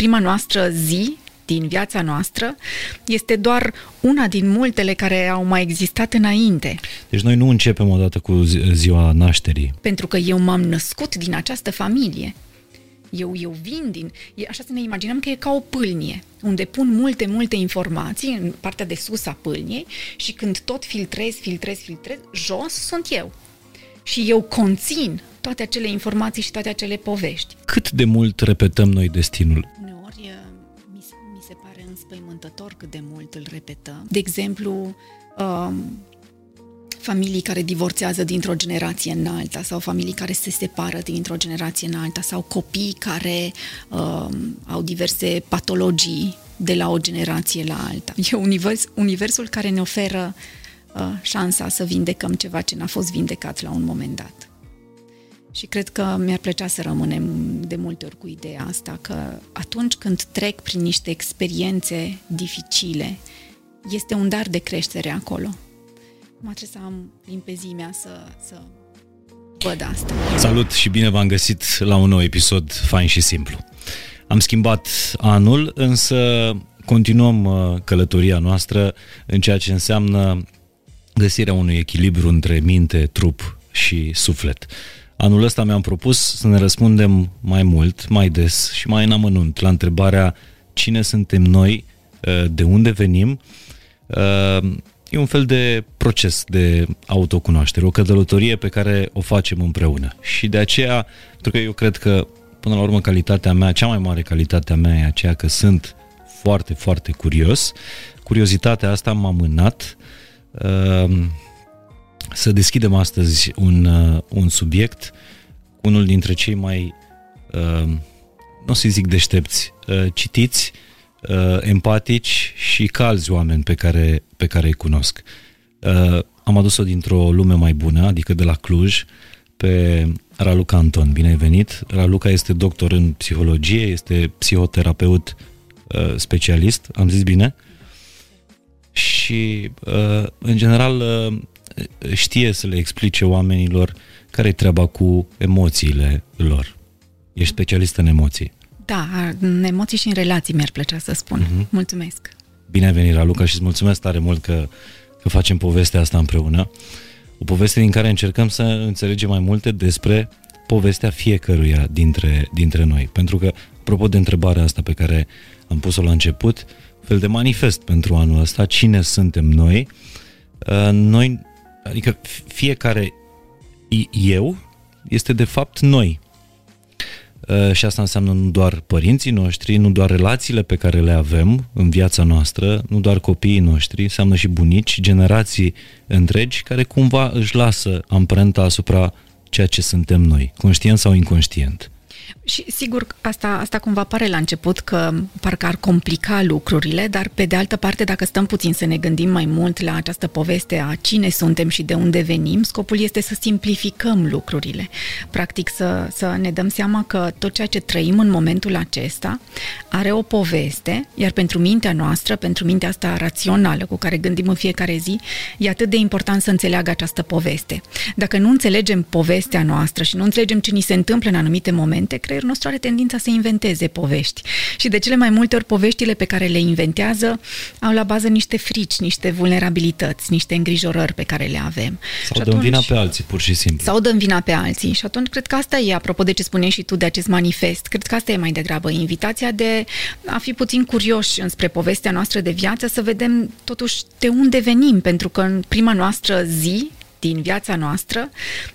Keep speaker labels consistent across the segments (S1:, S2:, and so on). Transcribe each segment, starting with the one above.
S1: prima noastră zi din viața noastră este doar una din multele care au mai existat înainte.
S2: Deci noi nu începem odată cu ziua nașterii.
S1: Pentru că eu m-am născut din această familie. Eu, eu vin din... E, așa să ne imaginăm că e ca o pâlnie, unde pun multe, multe informații în partea de sus a pâlniei și când tot filtrez, filtrez, filtrez, jos sunt eu. Și eu conțin toate acele informații și toate acele povești.
S2: Cât de mult repetăm noi destinul?
S1: Înspăimântător cât de mult îl repetăm. De exemplu, um, familii care divorțează dintr-o generație în alta sau familii care se separă dintr-o generație în alta sau copii care uh, au diverse patologii de la o generație la alta. E univers, universul care ne oferă uh, șansa să vindecăm ceva ce n-a fost vindecat la un moment dat. Și cred că mi-ar plăcea să rămânem de multe ori cu ideea asta, că atunci când trec prin niște experiențe dificile, este un dar de creștere acolo. Mă trebuie să am limpezimea să, să văd asta.
S2: Salut și bine v-am găsit la un nou episod fain și simplu. Am schimbat anul, însă continuăm uh, călătoria noastră în ceea ce înseamnă găsirea unui echilibru între minte, trup și suflet. Anul ăsta mi-am propus să ne răspundem mai mult, mai des și mai în amănunt la întrebarea cine suntem noi, uh, de unde venim, uh, E un fel de proces de autocunoaștere, o călătorie pe care o facem împreună. Și de aceea, pentru că eu cred că, până la urmă, calitatea mea, cea mai mare calitatea mea e aceea că sunt foarte, foarte curios. Curiozitatea asta m-a mânat uh, să deschidem astăzi un, uh, un subiect cu unul dintre cei mai, uh, nu o să zic deștepți, uh, citiți, uh, uh, empatici și calzi oameni pe care, pe care îi cunosc. Uh, am adus-o dintr-o lume mai bună, adică de la Cluj, pe Raluca Anton. Bine ai venit! Raluca este doctor în psihologie, este psihoterapeut uh, specialist, am zis bine? Și, uh, în general, uh, știe să le explice oamenilor care e treaba cu emoțiile lor. Ești specialist în emoții.
S1: Da, în emoții și în relații mi-ar plăcea să spun. Uh-huh. Mulțumesc!
S2: Bine ai venit, Raluca, și îți mulțumesc tare mult că, că facem povestea asta împreună. O poveste din care încercăm să înțelegem mai multe despre povestea fiecăruia dintre, dintre noi. Pentru că, apropo de întrebarea asta pe care am pus-o la început, fel de manifest pentru anul ăsta, cine suntem noi, uh, noi, adică fiecare eu este de fapt noi. Uh, și asta înseamnă nu doar părinții noștri, nu doar relațiile pe care le avem în viața noastră, nu doar copiii noștri, înseamnă și bunici, generații întregi care cumva își lasă amprenta asupra ceea ce suntem noi, conștient sau inconștient.
S1: Și sigur, asta, asta cumva pare la început că parcă ar complica lucrurile, dar pe de altă parte, dacă stăm puțin să ne gândim mai mult la această poveste a cine suntem și de unde venim, scopul este să simplificăm lucrurile. Practic să, să ne dăm seama că tot ceea ce trăim în momentul acesta are o poveste, iar pentru mintea noastră, pentru mintea asta rațională cu care gândim în fiecare zi, e atât de important să înțeleagă această poveste. Dacă nu înțelegem povestea noastră și nu înțelegem ce ni se întâmplă în anumite momente, creierul nostru are tendința să inventeze povești. Și de cele mai multe ori poveștile pe care le inventează au la bază niște frici, niște vulnerabilități, niște îngrijorări pe care le avem.
S2: Sau și dăm atunci, vina pe alții, pur și simplu.
S1: Sau dăm vina pe alții. Și atunci cred că asta e, apropo de ce spuneai și tu de acest manifest, cred că asta e mai degrabă invitația de a fi puțin curioși înspre povestea noastră de viață, să vedem totuși de unde venim, pentru că în prima noastră zi, din viața noastră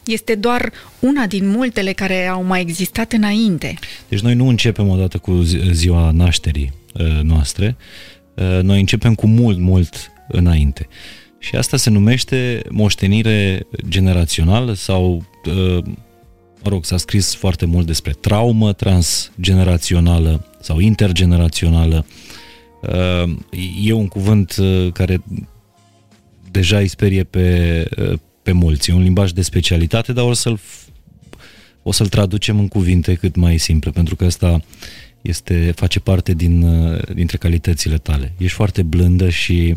S1: este doar una din multele care au mai existat înainte.
S2: Deci noi nu începem odată cu ziua nașterii uh, noastre, uh, noi începem cu mult, mult înainte. Și asta se numește moștenire generațională sau, uh, mă rog, s-a scris foarte mult despre traumă transgenerațională sau intergenerațională. E un cuvânt care deja îi sperie pe, pe mulți. E un limbaj de specialitate, dar o să-l, o să-l traducem în cuvinte cât mai simple, pentru că asta este, face parte din, dintre calitățile tale. Ești foarte blândă și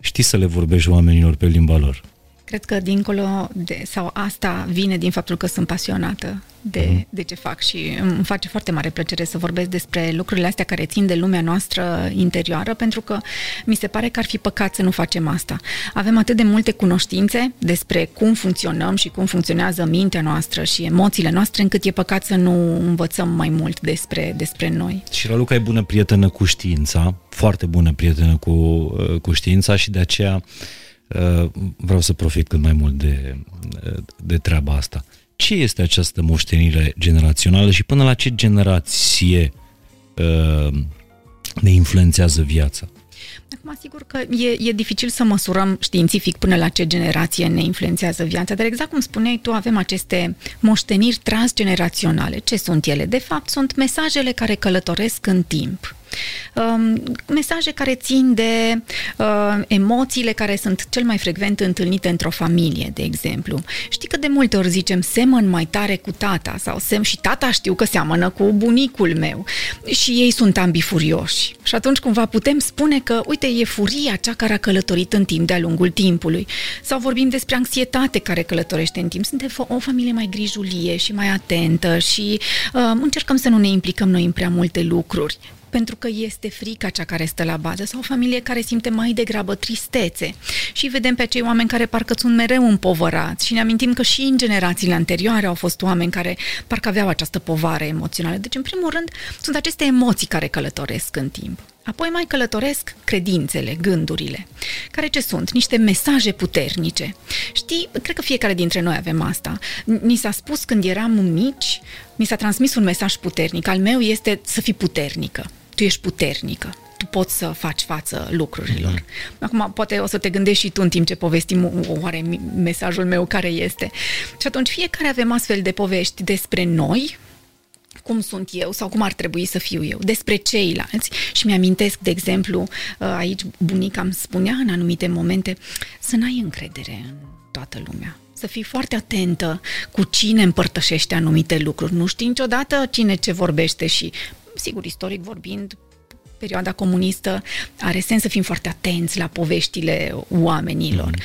S2: știi să le vorbești oamenilor pe limba lor.
S1: Cred că dincolo de, sau asta vine din faptul că sunt pasionată de, mm. de ce fac și îmi face foarte mare plăcere să vorbesc despre lucrurile astea care țin de lumea noastră interioară, pentru că mi se pare că ar fi păcat să nu facem asta. Avem atât de multe cunoștințe despre cum funcționăm și cum funcționează mintea noastră și emoțiile noastre, încât e păcat să nu învățăm mai mult despre, despre noi.
S2: Și Raluca e bună prietenă cu știința, foarte bună prietenă cu, uh, cu știința și de aceea uh, vreau să profit cât mai mult de, de treaba asta ce este această moștenire generațională și până la ce generație uh, ne influențează viața?
S1: Acum, sigur că e, e dificil să măsurăm științific până la ce generație ne influențează viața, dar exact cum spuneai tu, avem aceste moșteniri transgeneraționale. Ce sunt ele? De fapt, sunt mesajele care călătoresc în timp Um, mesaje care țin de uh, emoțiile care sunt cel mai frecvent întâlnite într-o familie, de exemplu. Știi că de multe ori zicem semăn mai tare cu tata sau sem și tata știu că seamănă cu bunicul meu și ei sunt ambii furioși. Și atunci cumva putem spune că, uite, e furia cea care a călătorit în timp de-a lungul timpului. Sau vorbim despre anxietate care călătorește în timp. Suntem o familie mai grijulie și mai atentă și uh, încercăm să nu ne implicăm noi în prea multe lucruri pentru că este frica cea care stă la bază sau o familie care simte mai degrabă tristețe. Și vedem pe acei oameni care parcă sunt mereu împovărați și ne amintim că și în generațiile anterioare au fost oameni care parcă aveau această povară emoțională. Deci, în primul rând, sunt aceste emoții care călătoresc în timp. Apoi mai călătoresc credințele, gândurile, care ce sunt? Niște mesaje puternice. Știi, cred că fiecare dintre noi avem asta. Ni s-a spus când eram mici, mi s-a transmis un mesaj puternic. Al meu este să fii puternică tu ești puternică tu poți să faci față lucrurilor. Mm-hmm. Acum, poate o să te gândești și tu în timp ce povestim oare mesajul meu care este. Și atunci fiecare avem astfel de povești despre noi, cum sunt eu sau cum ar trebui să fiu eu, despre ceilalți. Și mi-amintesc, de exemplu, uh, aici bunica îmi spunea în anumite momente să n-ai încredere în toată lumea să fii foarte atentă cu cine împărtășește anumite lucruri. Nu știi niciodată cine ce vorbește și sigur, istoric vorbind, perioada comunistă are sens să fim foarte atenți la poveștile oamenilor. Mm.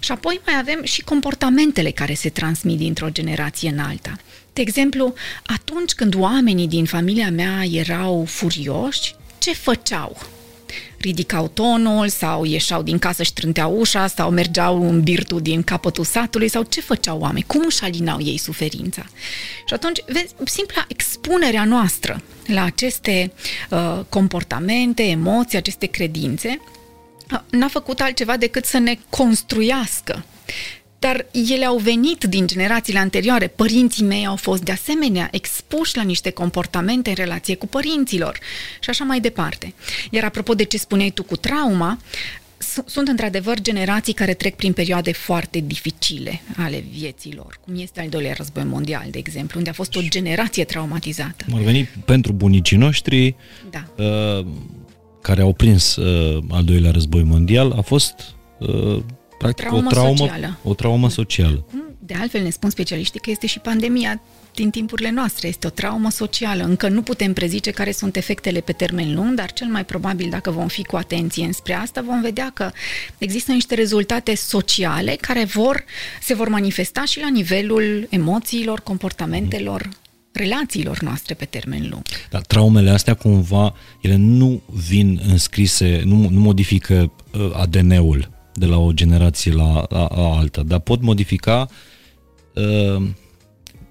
S1: Și apoi mai avem și comportamentele care se transmit dintr-o generație în alta. De exemplu, atunci când oamenii din familia mea erau furioși, ce făceau? Ridicau tonul sau ieșeau din casă și trânteau ușa sau mergeau în birtul din capătul satului sau ce făceau oameni, cum își alinau ei suferința. Și atunci, vezi, simpla expunerea noastră la aceste uh, comportamente, emoții, aceste credințe, uh, n-a făcut altceva decât să ne construiască dar ele au venit din generațiile anterioare. Părinții mei au fost de asemenea expuși la niște comportamente în relație cu părinților și așa mai departe. Iar apropo de ce spuneai tu cu trauma, sunt într-adevăr generații care trec prin perioade foarte dificile ale vieților, cum este al doilea război mondial, de exemplu, unde a fost o generație traumatizată.
S2: Ar veni pentru bunicii noștri da. uh, care au prins uh, al doilea război mondial, a fost uh, practic traumă o traumă socială. O traumă socială.
S1: De altfel ne spun specialiștii că este și pandemia din timpurile noastre. Este o traumă socială. Încă nu putem prezice care sunt efectele pe termen lung, dar cel mai probabil, dacă vom fi cu atenție înspre asta, vom vedea că există niște rezultate sociale care vor, se vor manifesta și la nivelul emoțiilor, comportamentelor, relațiilor noastre pe termen lung.
S2: Dar traumele astea cumva, ele nu vin înscrise, nu, nu modifică uh, ADN-ul de la o generație la, la, la alta, dar pot modifica uh,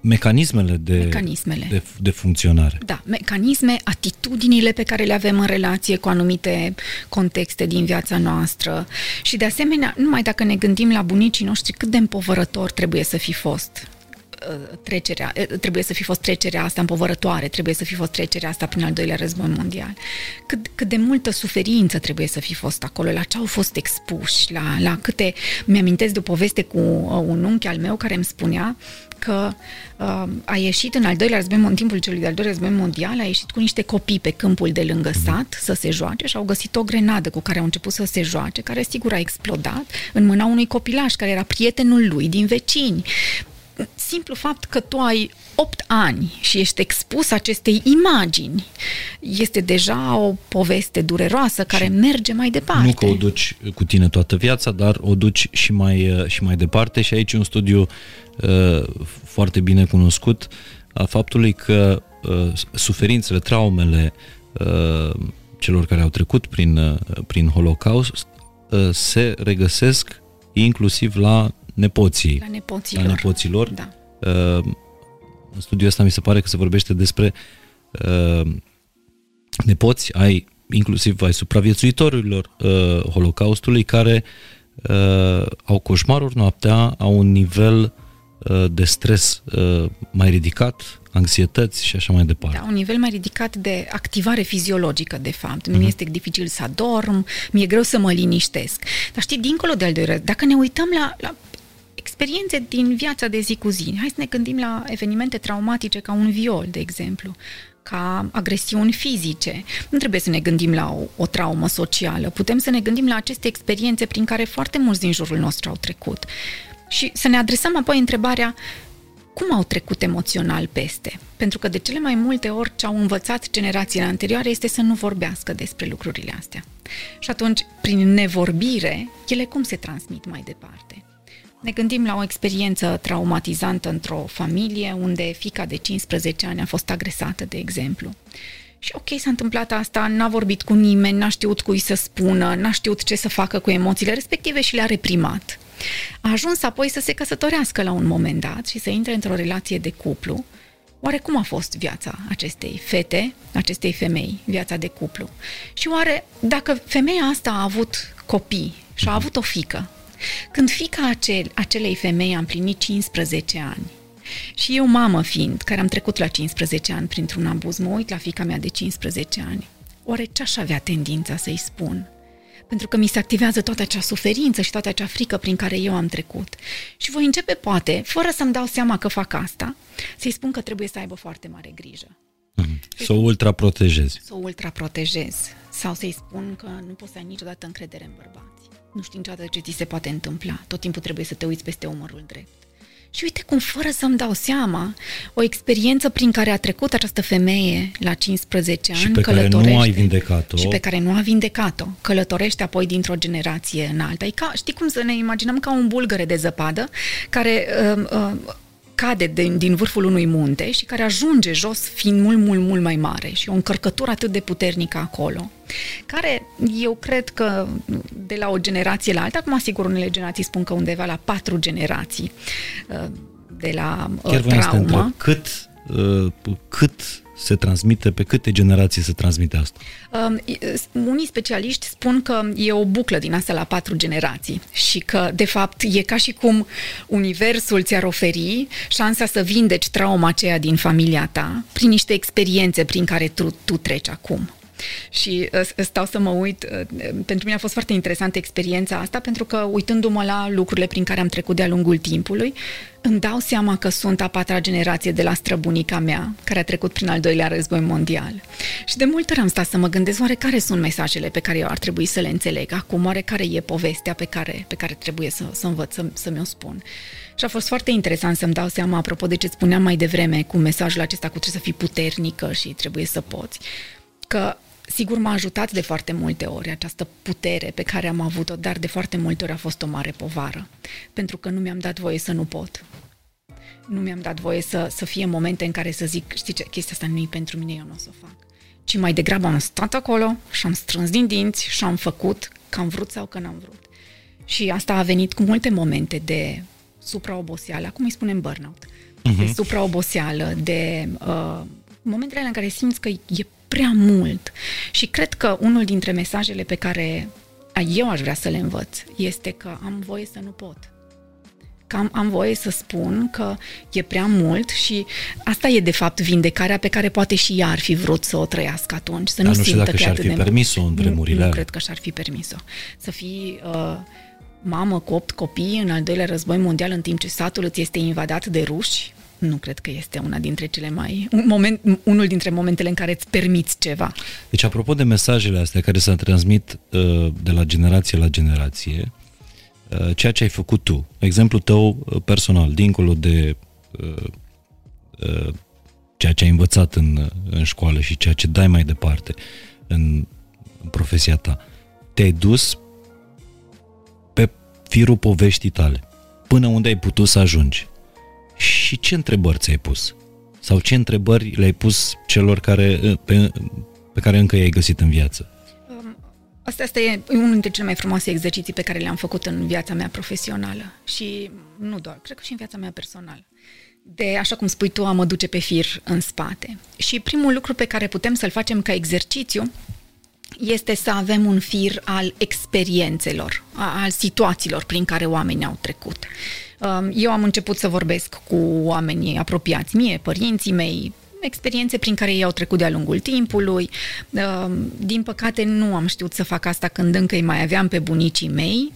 S2: mecanismele, de, mecanismele. De, de funcționare.
S1: Da, mecanisme, atitudinile pe care le avem în relație cu anumite contexte din viața noastră și de asemenea, numai dacă ne gândim la bunicii noștri cât de împovărător trebuie să fi fost Uh, trecerea, uh, trebuie să fi fost trecerea asta împovărătoare, trebuie să fi fost trecerea asta prin al doilea război mondial. Cât, cât de multă suferință trebuie să fi fost acolo, la ce au fost expuși, la, la câte... Mi-amintesc de o poveste cu uh, un unchi al meu care îmi spunea că uh, a ieșit în al doilea război, în timpul celui de-al doilea război mondial, a ieșit cu niște copii pe câmpul de lângă sat să se joace și au găsit o grenadă cu care au început să se joace, care sigur a explodat în mâna unui copilaș care era prietenul lui din vecini simplu fapt că tu ai 8 ani și ești expus acestei imagini este deja o poveste dureroasă care și merge mai departe.
S2: Nu că o duci cu tine toată viața, dar o duci și mai, și mai departe și aici un studiu uh, foarte bine cunoscut a faptului că uh, suferințele, traumele uh, celor care au trecut prin, uh, prin Holocaust uh, se regăsesc inclusiv la nepoții.
S1: La nepoților.
S2: La nepoților. Da. Uh, în studiul ăsta mi se pare că se vorbește despre uh, nepoți ai inclusiv ai supraviețuitorilor uh, Holocaustului care uh, au coșmaruri noaptea, au un nivel uh, de stres uh, mai ridicat, anxietăți și așa mai departe.
S1: Da, un nivel mai ridicat de activare fiziologică, de fapt. Uh-huh. Mi este dificil să adorm, mi-e greu să mă liniștesc. Dar știi, dincolo de al doilea, dacă ne uităm la, la experiențe din viața de zi cu zi. Hai să ne gândim la evenimente traumatice ca un viol, de exemplu, ca agresiuni fizice. Nu trebuie să ne gândim la o, o traumă socială. Putem să ne gândim la aceste experiențe prin care foarte mulți din jurul nostru au trecut. Și să ne adresăm apoi întrebarea cum au trecut emoțional peste? Pentru că de cele mai multe ori ce au învățat generațiile anterioare este să nu vorbească despre lucrurile astea. Și atunci, prin nevorbire, ele cum se transmit mai departe? Ne gândim la o experiență traumatizantă într-o familie unde fica de 15 ani a fost agresată, de exemplu. Și ok, s-a întâmplat asta, n-a vorbit cu nimeni, n-a știut cui să spună, n-a știut ce să facă cu emoțiile respective și le-a reprimat. A ajuns apoi să se căsătorească la un moment dat și să intre într-o relație de cuplu. Oare cum a fost viața acestei fete, acestei femei, viața de cuplu? Și oare dacă femeia asta a avut copii și a avut o fică, când fica acel, acelei femei a împlinit 15 ani, și eu, mamă fiind, care am trecut la 15 ani printr-un abuz, mă uit la fica mea de 15 ani, oare ce aș avea tendința să-i spun? Pentru că mi se activează toată acea suferință și toată acea frică prin care eu am trecut. Și voi începe, poate, fără să-mi dau seama că fac asta, să-i spun că trebuie să aibă foarte mare grijă.
S2: Mm-hmm. Să o ultraprotejezi.
S1: Să o ultraprotejez. Sau să-i spun că nu poți să ai niciodată încredere în bărbați. Nu știi niciodată ce ți se poate întâmpla. Tot timpul trebuie să te uiți peste umărul drept. Și uite cum, fără să-mi dau seama, o experiență prin care a trecut această femeie la 15 ani,
S2: și pe care nu ai vindecat-o.
S1: Și pe care nu a vindecat-o. Călătorește apoi dintr-o generație în alta. E ca, știi cum să ne imaginăm ca un bulgăre de zăpadă care uh, uh, cade din, din vârful unui munte și care ajunge jos fiind mult, mult, mult mai mare și o încărcătură atât de puternică acolo, care eu cred că de la o generație la alta, acum asigur unele generații spun că undeva la patru generații uh, de la uh, Chiar traumă.
S2: cât, uh, cât se transmite, pe câte generații se transmite asta?
S1: Um, unii specialiști spun că e o buclă din asta la patru generații și că, de fapt, e ca și cum universul ți-ar oferi șansa să vindeci trauma aceea din familia ta prin niște experiențe prin care tu, tu treci acum. Și uh, stau să mă uit, uh, pentru mine a fost foarte interesantă experiența asta, pentru că uitându-mă la lucrurile prin care am trecut de-a lungul timpului, îmi dau seama că sunt a patra generație de la străbunica mea, care a trecut prin al doilea război mondial. Și de multe ori am stat să mă gândesc oare care sunt mesajele pe care eu ar trebui să le înțeleg acum, oare care e povestea pe care, pe care trebuie să, să învăț, să, să mi-o spun. Și a fost foarte interesant să-mi dau seama, apropo de ce spuneam mai devreme, cu mesajul acesta cu trebuie să fii puternică și trebuie să poți, că Sigur, m-a ajutat de foarte multe ori această putere pe care am avut-o, dar de foarte multe ori a fost o mare povară, pentru că nu mi-am dat voie să nu pot. Nu mi-am dat voie să, să fie momente în care să zic, știi ce, chestia asta nu e pentru mine, eu nu o să o fac. Ci mai degrabă am stat acolo și am strâns din dinți și am făcut că am vrut sau că n-am vrut. Și asta a venit cu multe momente de supraoboseală, acum îi spunem burnout, uh-huh. de mhm. supraoboseală, de uh, momentele în care simți că e prea mult. Și cred că unul dintre mesajele pe care eu aș vrea să le învăț este că am voie să nu pot. Că am, am voie să spun că e prea mult și asta e de fapt vindecarea pe care poate și ea ar fi vrut să o trăiască atunci. Să
S2: Dar
S1: nu,
S2: nu știu dacă și-ar fi permis-o în vremurile
S1: Nu, nu cred că și-ar fi permis-o. Să fii uh, mamă cu opt copii în al doilea război mondial în timp ce satul îți este invadat de ruși, nu cred că este una dintre cele mai... Un moment, unul dintre momentele în care îți permiți ceva.
S2: Deci, apropo de mesajele astea care se transmit uh, de la generație la generație, uh, ceea ce ai făcut tu, exemplul tău uh, personal, dincolo de uh, uh, ceea ce ai învățat în, în școală și ceea ce dai mai departe în, în profesia ta, te-ai dus pe firul poveștii tale, până unde ai putut să ajungi. Și ce întrebări ți-ai pus? Sau ce întrebări le-ai pus celor care, pe, pe care încă i-ai găsit în viață?
S1: Um, asta, asta e unul dintre cele mai frumoase exerciții pe care le-am făcut în viața mea profesională și nu doar, cred că și în viața mea personală. De, așa cum spui tu, a mă duce pe fir în spate. Și primul lucru pe care putem să-l facem ca exercițiu este să avem un fir al experiențelor, al situațiilor prin care oamenii au trecut. Um, eu am început să vorbesc cu oamenii apropiați mie, părinții mei, experiențe prin care ei au trecut de-a lungul timpului. Um, din păcate nu am știut să fac asta când încă îi mai aveam pe bunicii mei,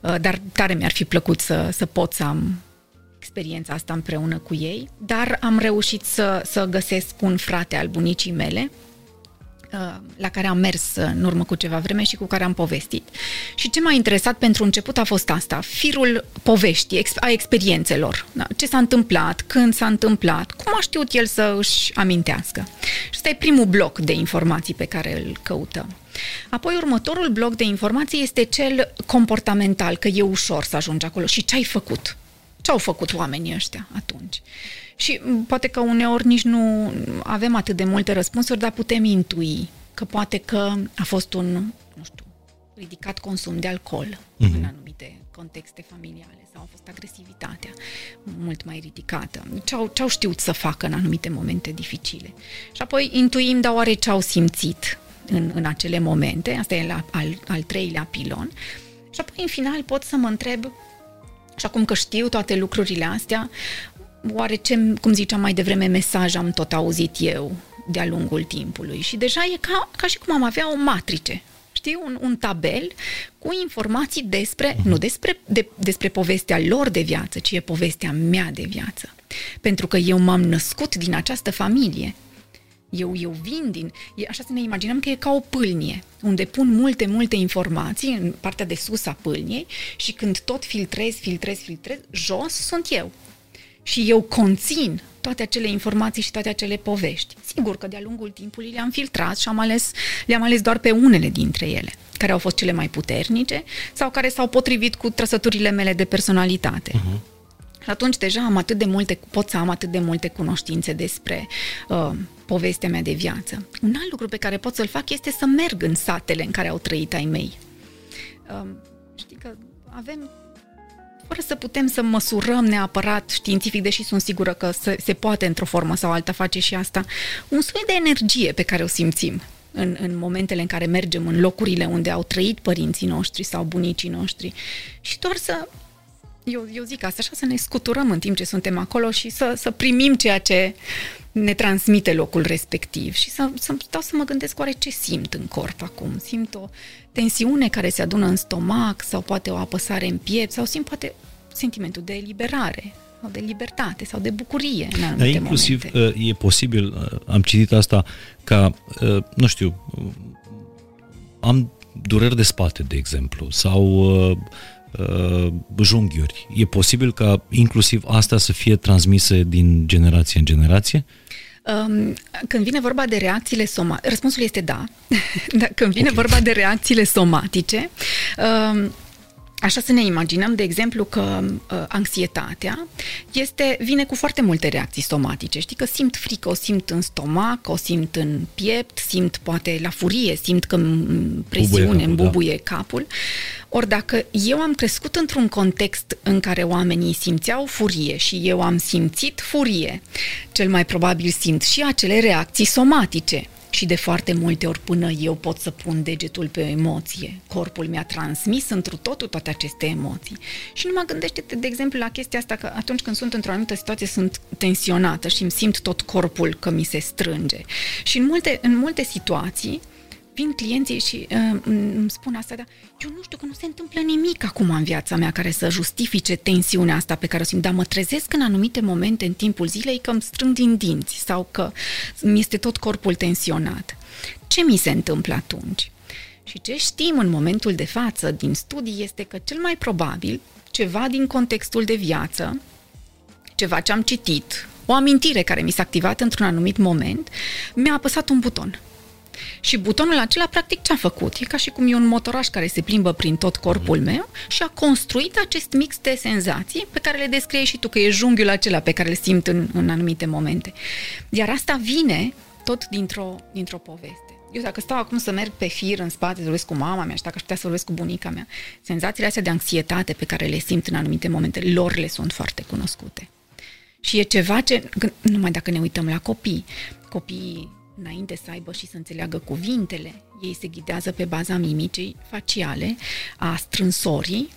S1: uh, dar tare mi-ar fi plăcut să, să pot să am experiența asta împreună cu ei, dar am reușit să, să găsesc un frate al bunicii mele, Uh, la care am mers în urmă cu ceva vreme și cu care am povestit. Și ce m-a interesat pentru început a fost asta, firul poveștii, a experiențelor. Da? Ce s-a întâmplat, când s-a întâmplat, cum a știut el să își amintească. Și ăsta e primul bloc de informații pe care îl căutăm. Apoi următorul bloc de informații este cel comportamental, că e ușor să ajungi acolo. Și ce ai făcut? Ce au făcut oamenii ăștia atunci? Și poate că uneori nici nu avem atât de multe răspunsuri, dar putem intui că poate că a fost un, nu știu, ridicat consum de alcool mm-hmm. în anumite contexte familiale sau a fost agresivitatea mult mai ridicată. Ce-au, ce-au știut să facă în anumite momente dificile. Și apoi intuim, dar oare ce-au simțit în, în acele momente, asta e la, al, al treilea pilon. Și apoi, în final, pot să mă întreb, și acum că știu toate lucrurile astea, oare ce, cum ziceam mai devreme, mesaj am tot auzit eu de-a lungul timpului? Și deja e ca, ca și cum am avea o matrice, știi, un, un tabel cu informații despre, uh-huh. nu despre, de, despre povestea lor de viață, ci e povestea mea de viață. Pentru că eu m-am născut din această familie. Eu, eu vin din... E, așa să ne imaginăm că e ca o pâlnie, unde pun multe, multe informații în partea de sus a pâlniei și când tot filtrez, filtrez, filtrez, jos sunt eu și eu conțin toate acele informații și toate acele povești. Sigur că de-a lungul timpului le-am filtrat și am ales, le-am ales doar pe unele dintre ele, care au fost cele mai puternice sau care s-au potrivit cu trăsăturile mele de personalitate. Uh-huh. Și atunci deja am atât de multe, pot să am atât de multe cunoștințe despre uh, povestea mea de viață. Un alt lucru pe care pot să-l fac este să merg în satele în care au trăit ai mei. Uh, știi că avem fără să putem să măsurăm neapărat științific, deși sunt sigură că se, se poate într-o formă sau alta face și asta, un soi de energie pe care o simțim în, în momentele în care mergem în locurile unde au trăit părinții noștri sau bunicii noștri și doar să eu, eu zic asta, așa să ne scuturăm în timp ce suntem acolo și să, să primim ceea ce ne transmite locul respectiv și să, să stau să mă gândesc oare ce simt în corp acum. Simt o tensiune care se adună în stomac sau poate o apăsare în piept sau simt poate sentimentul de eliberare sau de libertate sau de bucurie în anumite Dar
S2: inclusiv
S1: momente.
S2: Uh, e posibil, uh, am citit asta, ca, uh, nu știu, am dureri de spate, de exemplu, sau junghiuri. E posibil ca inclusiv asta să fie transmise din generație în generație?
S1: Um, când vine vorba de reacțiile somatice, răspunsul este da. da când vine okay. vorba de reacțiile somatice, um, Așa să ne imaginăm, de exemplu, că uh, anxietatea este, vine cu foarte multe reacții somatice. Știi că simt frică, o simt în stomac, o simt în piept, simt poate la furie, simt că presiune, îmi bubuie da. capul. Ori dacă eu am crescut într-un context în care oamenii simțeau furie și eu am simțit furie, cel mai probabil simt și acele reacții somatice și de foarte multe ori până eu pot să pun degetul pe o emoție. Corpul mi-a transmis întru totul toate aceste emoții. Și nu mă gândește, de exemplu, la chestia asta că atunci când sunt într-o anumită situație sunt tensionată și îmi simt tot corpul că mi se strânge. Și în multe, în multe situații, vin clienții și uh, îmi spun asta, dar eu nu știu că nu se întâmplă nimic acum în viața mea care să justifice tensiunea asta pe care o simt, dar mă trezesc în anumite momente în timpul zilei că îmi strâng din dinți sau că mi este tot corpul tensionat. Ce mi se întâmplă atunci? Și ce știm în momentul de față din studii este că cel mai probabil ceva din contextul de viață ceva ce am citit, o amintire care mi s-a activat într-un anumit moment, mi-a apăsat un buton. Și butonul acela, practic, ce a făcut? E ca și cum e un motoraș care se plimbă prin tot corpul meu și a construit acest mix de senzații pe care le descrie și tu, că e junghiul acela pe care îl simt în, în anumite momente. Iar asta vine tot dintr-o, dintr-o poveste. Eu dacă stau acum să merg pe fir în spate, să vorbesc cu mama mea și dacă aș putea să vorbesc cu bunica mea, senzațiile astea de anxietate pe care le simt în anumite momente, lor le sunt foarte cunoscute. Și e ceva ce, numai dacă ne uităm la copii, copiii înainte să aibă și să înțeleagă cuvintele, ei se ghidează pe baza mimicii faciale, a strânsorii,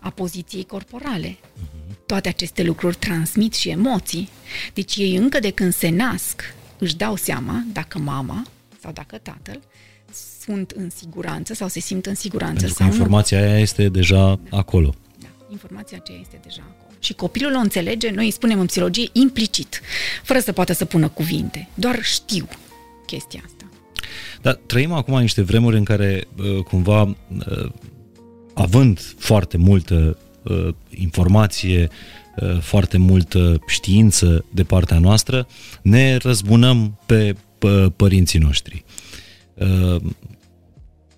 S1: a poziției corporale. Mhm. Toate aceste lucruri transmit și emoții. Deci ei încă de când se nasc își dau seama dacă mama sau dacă tatăl sunt în siguranță sau se simt în siguranță.
S2: Pentru
S1: sau
S2: că informația
S1: nu.
S2: aia este deja
S1: da.
S2: acolo.
S1: Da, informația aceea este deja acolo. Și copilul o înțelege, noi îi spunem în psihologie, implicit, fără să poată să pună cuvinte. Doar știu chestia asta.
S2: Dar trăim acum niște vremuri în care, uh, cumva, uh, având foarte multă uh, informație, foarte multă știință de partea noastră, ne răzbunăm pe părinții noștri.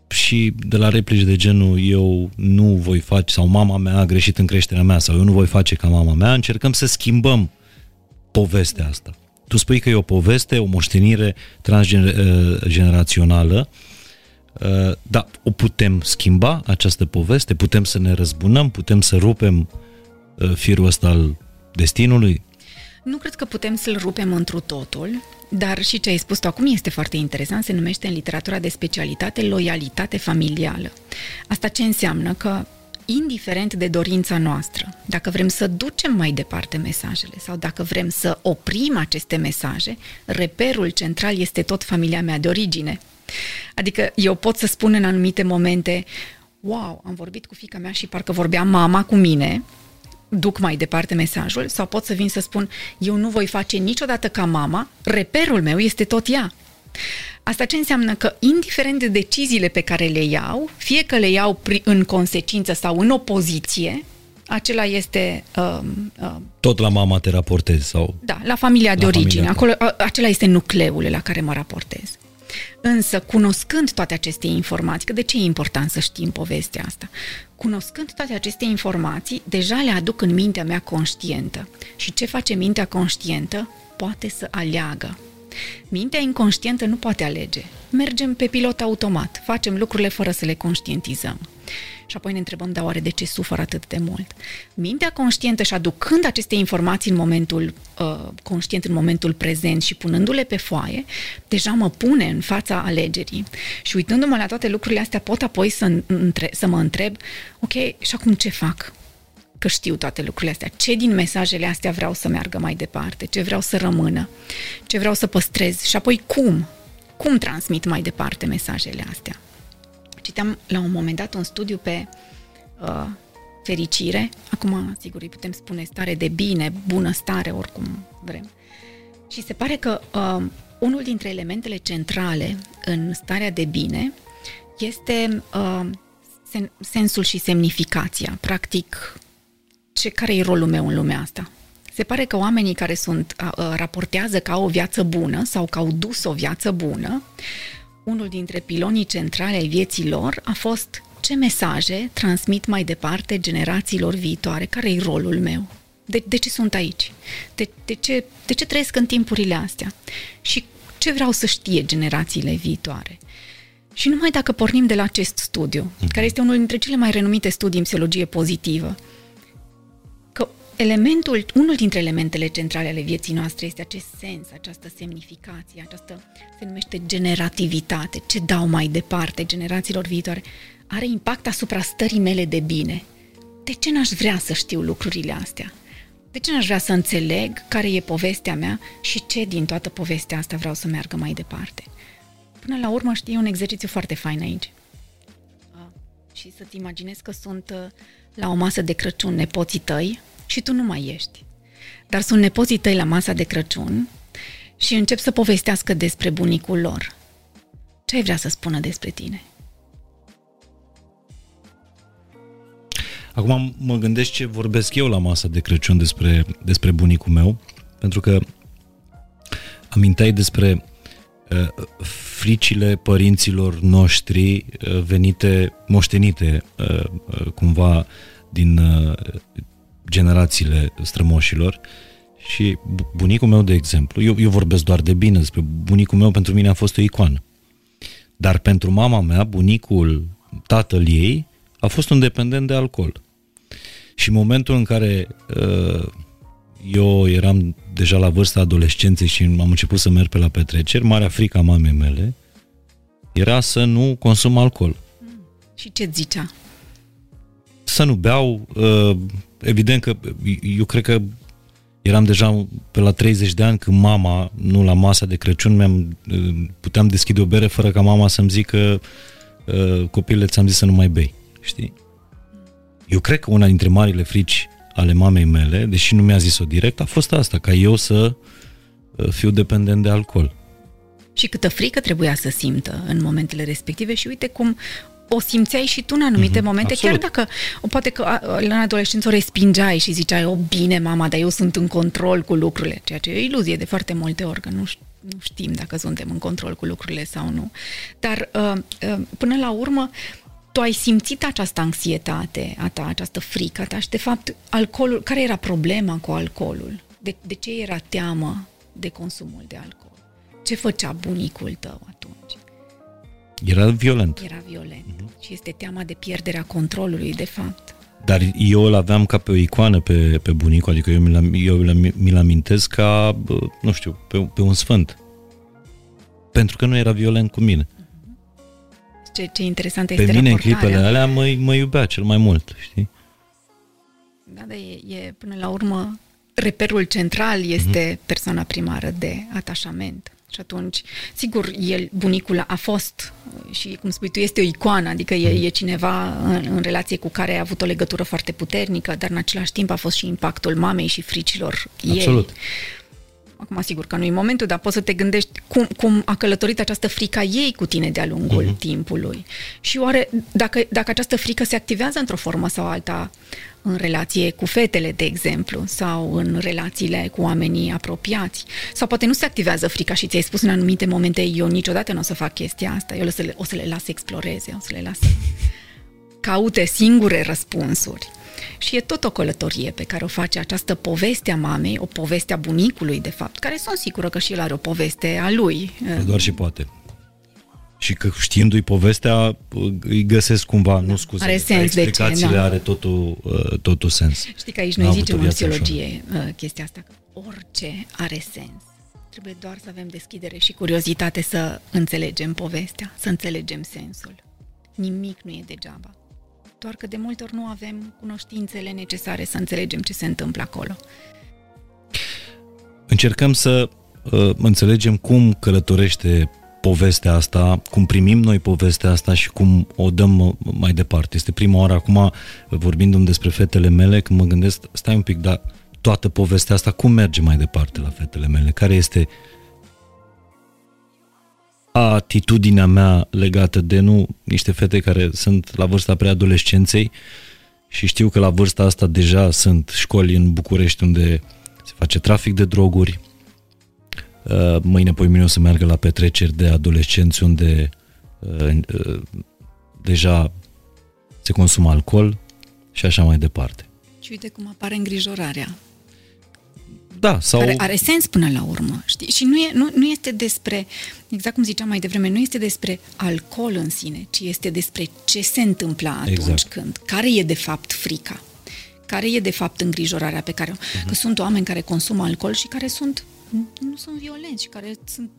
S2: Și de la replici de genul eu nu voi face, sau mama mea a greșit în creșterea mea, sau eu nu voi face ca mama mea, încercăm să schimbăm povestea asta. Tu spui că e o poveste, o moștenire transgenerațională, uh, dar o putem schimba această poveste? Putem să ne răzbunăm? Putem să rupem uh, firul ăsta al destinului?
S1: Nu cred că putem să-l rupem întru totul, dar și ce ai spus tu acum este foarte interesant, se numește în literatura de specialitate loialitate familială. Asta ce înseamnă? Că indiferent de dorința noastră, dacă vrem să ducem mai departe mesajele sau dacă vrem să oprim aceste mesaje, reperul central este tot familia mea de origine. Adică eu pot să spun în anumite momente, wow, am vorbit cu fica mea și parcă vorbea mama cu mine, duc mai departe mesajul, sau pot să vin să spun, eu nu voi face niciodată ca mama, reperul meu este tot ea. Asta ce înseamnă că, indiferent de deciziile pe care le iau, fie că le iau în consecință sau în opoziție, acela este... Uh,
S2: uh, Tot la mama te raportezi sau...
S1: Da, la familia la de origine. Acolo, a, acela este nucleul la care mă raportez. Însă, cunoscând toate aceste informații, că de ce e important să știm povestea asta? Cunoscând toate aceste informații, deja le aduc în mintea mea conștientă. Și ce face mintea conștientă? Poate să aleagă Mintea inconștientă nu poate alege. Mergem pe pilot automat, facem lucrurile fără să le conștientizăm. Și apoi ne întrebăm, da, oare de ce sufer atât de mult? Mintea conștientă și aducând aceste informații în momentul uh, conștient, în momentul prezent și punându-le pe foaie, deja mă pune în fața alegerii. Și uitându-mă la toate lucrurile astea, pot apoi să, între, să mă întreb, ok, și acum ce fac? Că știu toate lucrurile astea. Ce din mesajele astea vreau să meargă mai departe? Ce vreau să rămână? Ce vreau să păstrez? Și apoi cum? Cum transmit mai departe mesajele astea? Citeam la un moment dat un studiu pe uh, fericire. Acum, sigur, îi putem spune stare de bine, bună stare, oricum vrem. Și se pare că uh, unul dintre elementele centrale în starea de bine este uh, sen- sensul și semnificația. Practic, ce, care e rolul meu în lumea asta? Se pare că oamenii care sunt a, a, raportează că au o viață bună sau că au dus o viață bună, unul dintre pilonii centrale ai vieții lor a fost ce mesaje transmit mai departe generațiilor viitoare, care e rolul meu? De, de ce sunt aici? De, de, ce, de ce trăiesc în timpurile astea? Și ce vreau să știe generațiile viitoare? Și numai dacă pornim de la acest studiu, mm-hmm. care este unul dintre cele mai renumite studii în psihologie pozitivă, elementul, unul dintre elementele centrale ale vieții noastre este acest sens, această semnificație, această, se numește generativitate, ce dau mai departe generațiilor viitoare, are impact asupra stării mele de bine. De ce n-aș vrea să știu lucrurile astea? De ce n-aș vrea să înțeleg care e povestea mea și ce din toată povestea asta vreau să meargă mai departe? Până la urmă, știi, e un exercițiu foarte fain aici. și să-ți imaginezi că sunt uh, la o masă de Crăciun nepoții tăi, și tu nu mai ești. Dar sunt nepoții tăi la masa de Crăciun și încep să povestească despre bunicul lor. Ce ai vrea să spună despre tine?
S2: Acum mă gândesc ce vorbesc eu la masa de Crăciun despre, despre bunicul meu, pentru că aminteai despre uh, fricile părinților noștri uh, venite, moștenite uh, uh, cumva din uh, generațiile strămoșilor și bunicul meu, de exemplu, eu, eu vorbesc doar de bine despre bunicul meu, pentru mine a fost o icoană. Dar pentru mama mea, bunicul, tatăl ei, a fost un dependent de alcool. Și în momentul în care uh, eu eram deja la vârsta adolescenței și am început să merg pe la petreceri, marea frică a mamei mele era să nu consum alcool.
S1: Și ce zicea?
S2: Să nu beau. Uh, evident că eu cred că eram deja pe la 30 de ani când mama, nu la masa de Crăciun, mi-am, uh, puteam deschide o bere fără ca mama să-mi zică uh, copile, ți-am zis să nu mai bei. Știi? Eu cred că una dintre marile frici ale mamei mele, deși nu mi-a zis-o direct, a fost asta, ca eu să uh, fiu dependent de alcool.
S1: Și câtă frică trebuia să simtă în momentele respective și uite cum o simțeai și tu în anumite mm-hmm, momente, absolut. chiar dacă o, poate că în adolescență o respingeai și ziceai, o, bine, mama, dar eu sunt în control cu lucrurile, ceea ce e o iluzie de foarte multe ori, că nu, nu știm dacă suntem în control cu lucrurile sau nu. Dar uh, uh, până la urmă, tu ai simțit această anxietate a ta, această frică a ta și de fapt alcoolul, care era problema cu alcoolul? De, de ce era teamă de consumul de alcool? Ce făcea bunicul tău atunci?
S2: Era violent.
S1: Era violent. Uh-huh. Și este teama de pierderea controlului, de fapt.
S2: Dar eu îl aveam ca pe o icoană pe, pe bunicul, adică eu mi-l, eu mi-l amintesc ca, nu știu, pe, pe un sfânt. Pentru că nu era violent cu mine
S1: ce, ce interesant este
S2: Pe mine în clipele alea mă, mă iubea cel mai mult, știi?
S1: Da, dar e, e până la urmă reperul central este mm-hmm. persoana primară de atașament. Și atunci, sigur, el, bunicul a fost și, cum spui tu, este o icoană, adică e, mhm. e cineva în, în relație cu care a avut o legătură foarte puternică, dar în același timp a fost și impactul mamei și fricilor
S2: Absolut.
S1: ei. Acum, sigur că nu e momentul, dar poți să te gândești cum, cum a călătorit această frică ei cu tine de-a lungul uh-huh. timpului. Și oare, dacă, dacă această frică se activează într-o formă sau alta în relație cu fetele, de exemplu, sau în relațiile cu oamenii apropiați, sau poate nu se activează frica și ți-ai spus în anumite momente, eu niciodată nu o să fac chestia asta, eu o să le, o să le las să exploreze, o să le las să caute singure răspunsuri. Și e tot o călătorie pe care o face această poveste a mamei, o poveste a bunicului, de fapt, care sunt sigură că și el are o poveste a lui.
S2: Doar și poate. Și că știindu-i povestea, îi găsesc cumva, da. nu scuze,
S1: are sens
S2: explicațiile
S1: de ce,
S2: da. are totul, uh, totul sens.
S1: Știi că aici noi zicem în psihologie uh, chestia asta, că orice are sens. Trebuie doar să avem deschidere și curiozitate să înțelegem povestea, să înțelegem sensul. Nimic nu e degeaba doar că de multe ori nu avem cunoștințele necesare să înțelegem ce se întâmplă acolo.
S2: Încercăm să uh, înțelegem cum călătorește povestea asta, cum primim noi povestea asta și cum o dăm mai departe. Este prima oară acum, vorbindu-mi despre fetele mele, când mă gândesc, stai un pic, dar toată povestea asta, cum merge mai departe la fetele mele? Care este atitudinea mea legată de nu niște fete care sunt la vârsta preadolescenței și știu că la vârsta asta deja sunt școli în București unde se face trafic de droguri. Uh, mâine, poi mine o să meargă la petreceri de adolescenți unde uh, uh, deja se consumă alcool și așa mai departe.
S1: Și uite cum apare îngrijorarea
S2: da, sau...
S1: Care are sens până la urmă, știi? Și nu, e, nu, nu este despre, exact cum ziceam mai devreme, nu este despre alcool în sine, ci este despre ce se întâmplă atunci exact. când, care e de fapt frica, care e de fapt îngrijorarea pe care... Uh-huh. Că sunt oameni care consumă alcool și care sunt nu sunt violenți și care sunt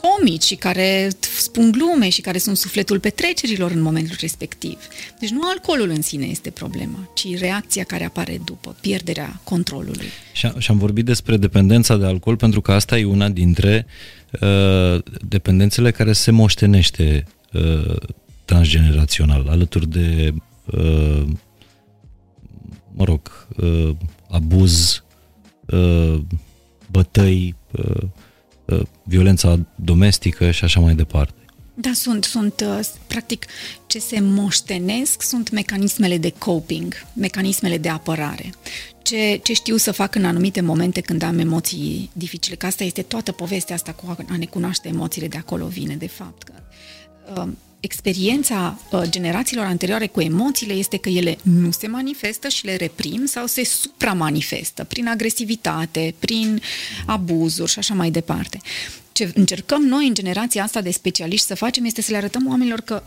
S1: comici și care spun glume și care sunt sufletul petrecerilor în momentul respectiv. Deci nu alcoolul în sine este problema, ci reacția care apare după, pierderea controlului.
S2: Și, și am vorbit despre dependența de alcool pentru că asta e una dintre uh, dependențele care se moștenește uh, transgenerațional, alături de, uh, mă rog, uh, abuz, uh, bătăi, uh, Uh, violența domestică și așa mai departe.
S1: Da, sunt, sunt, uh, practic, ce se moștenesc sunt mecanismele de coping, mecanismele de apărare. Ce, ce știu să fac în anumite momente când am emoții dificile, că asta este toată povestea asta cu a ne cunoaște emoțiile, de acolo vine, de fapt. Că, uh, experiența uh, generațiilor anterioare cu emoțiile este că ele nu se manifestă și le reprim sau se supramanifestă prin agresivitate, prin abuzuri și așa mai departe. Ce încercăm noi în generația asta de specialiști să facem este să le arătăm oamenilor că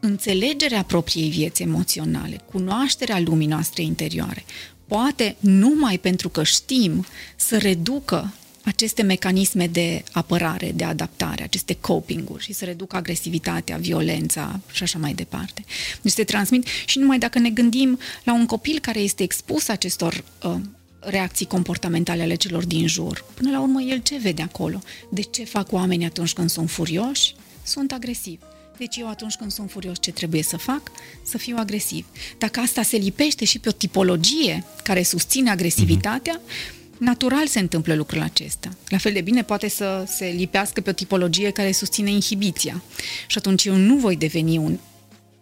S1: înțelegerea propriei vieți emoționale, cunoașterea lumii noastre interioare, poate numai pentru că știm să reducă aceste mecanisme de apărare, de adaptare, aceste coping-uri și să reducă agresivitatea, violența și așa mai departe. Deci se transmit și numai dacă ne gândim la un copil care este expus acestor uh, reacții comportamentale ale celor din jur. Până la urmă, el ce vede acolo? De ce fac oamenii atunci când sunt furioși? Sunt agresivi. Deci eu atunci când sunt furios, ce trebuie să fac? Să fiu agresiv. Dacă asta se lipește și pe o tipologie care susține agresivitatea, mm-hmm natural se întâmplă lucrul acesta. La fel de bine poate să se lipească pe o tipologie care susține inhibiția. Și atunci eu nu voi deveni un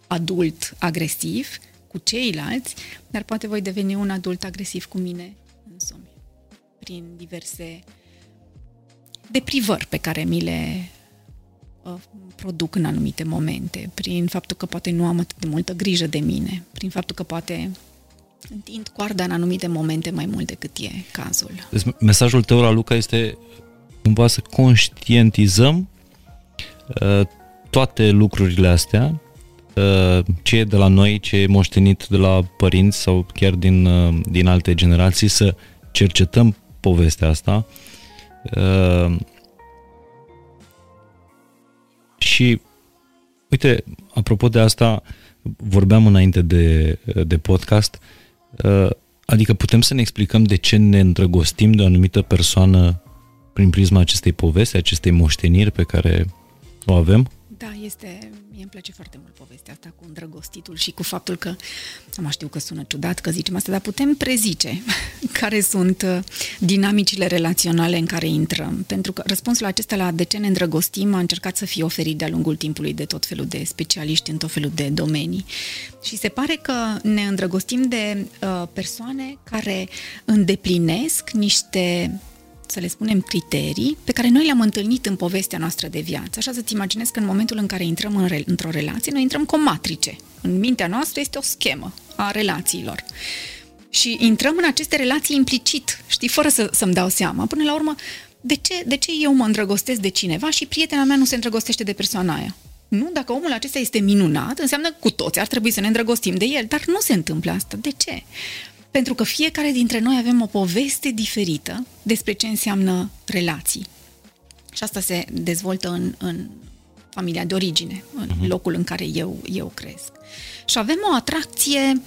S1: adult agresiv cu ceilalți, dar poate voi deveni un adult agresiv cu mine însumi. Prin diverse deprivări pe care mi le uh, produc în anumite momente, prin faptul că poate nu am atât de multă grijă de mine, prin faptul că poate întind coarda în anumite momente mai mult decât e cazul.
S2: Deci, mesajul tău la Luca este cumva să conștientizăm uh, toate lucrurile astea, uh, ce e de la noi, ce e moștenit de la părinți sau chiar din, uh, din alte generații, să cercetăm povestea asta uh, și uite, apropo de asta, vorbeam înainte de, de podcast, uh, Uh, adică putem să ne explicăm de ce ne îndrăgostim de o anumită persoană prin prisma acestei povesti, acestei moșteniri pe care o avem?
S1: Da, este, mie îmi place foarte mult povestea asta cu îndrăgostitul și cu faptul că, am știu că sună ciudat că zicem asta, dar putem prezice care sunt uh, dinamicile relaționale în care intrăm. Pentru că răspunsul acesta la de ce ne îndrăgostim a încercat să fie oferit de-a lungul timpului de tot felul de specialiști în tot felul de domenii. Și se pare că ne îndrăgostim de uh, persoane care îndeplinesc niște să le spunem, criterii pe care noi le-am întâlnit în povestea noastră de viață. Așa să-ți imaginezi că în momentul în care intrăm în re- într-o relație, noi intrăm cu o matrice. În mintea noastră este o schemă a relațiilor. Și intrăm în aceste relații implicit, știi, fără să, să-mi dau seama. Până la urmă, de ce, de ce eu mă îndrăgostesc de cineva și prietena mea nu se îndrăgostește de persoana aia? Nu, dacă omul acesta este minunat, înseamnă că cu toți ar trebui să ne îndrăgostim de el, dar nu se întâmplă asta. De ce? Pentru că fiecare dintre noi avem o poveste diferită despre ce înseamnă relații. Și asta se dezvoltă în, în familia de origine, în uh-huh. locul în care eu, eu cresc. Și avem o atracție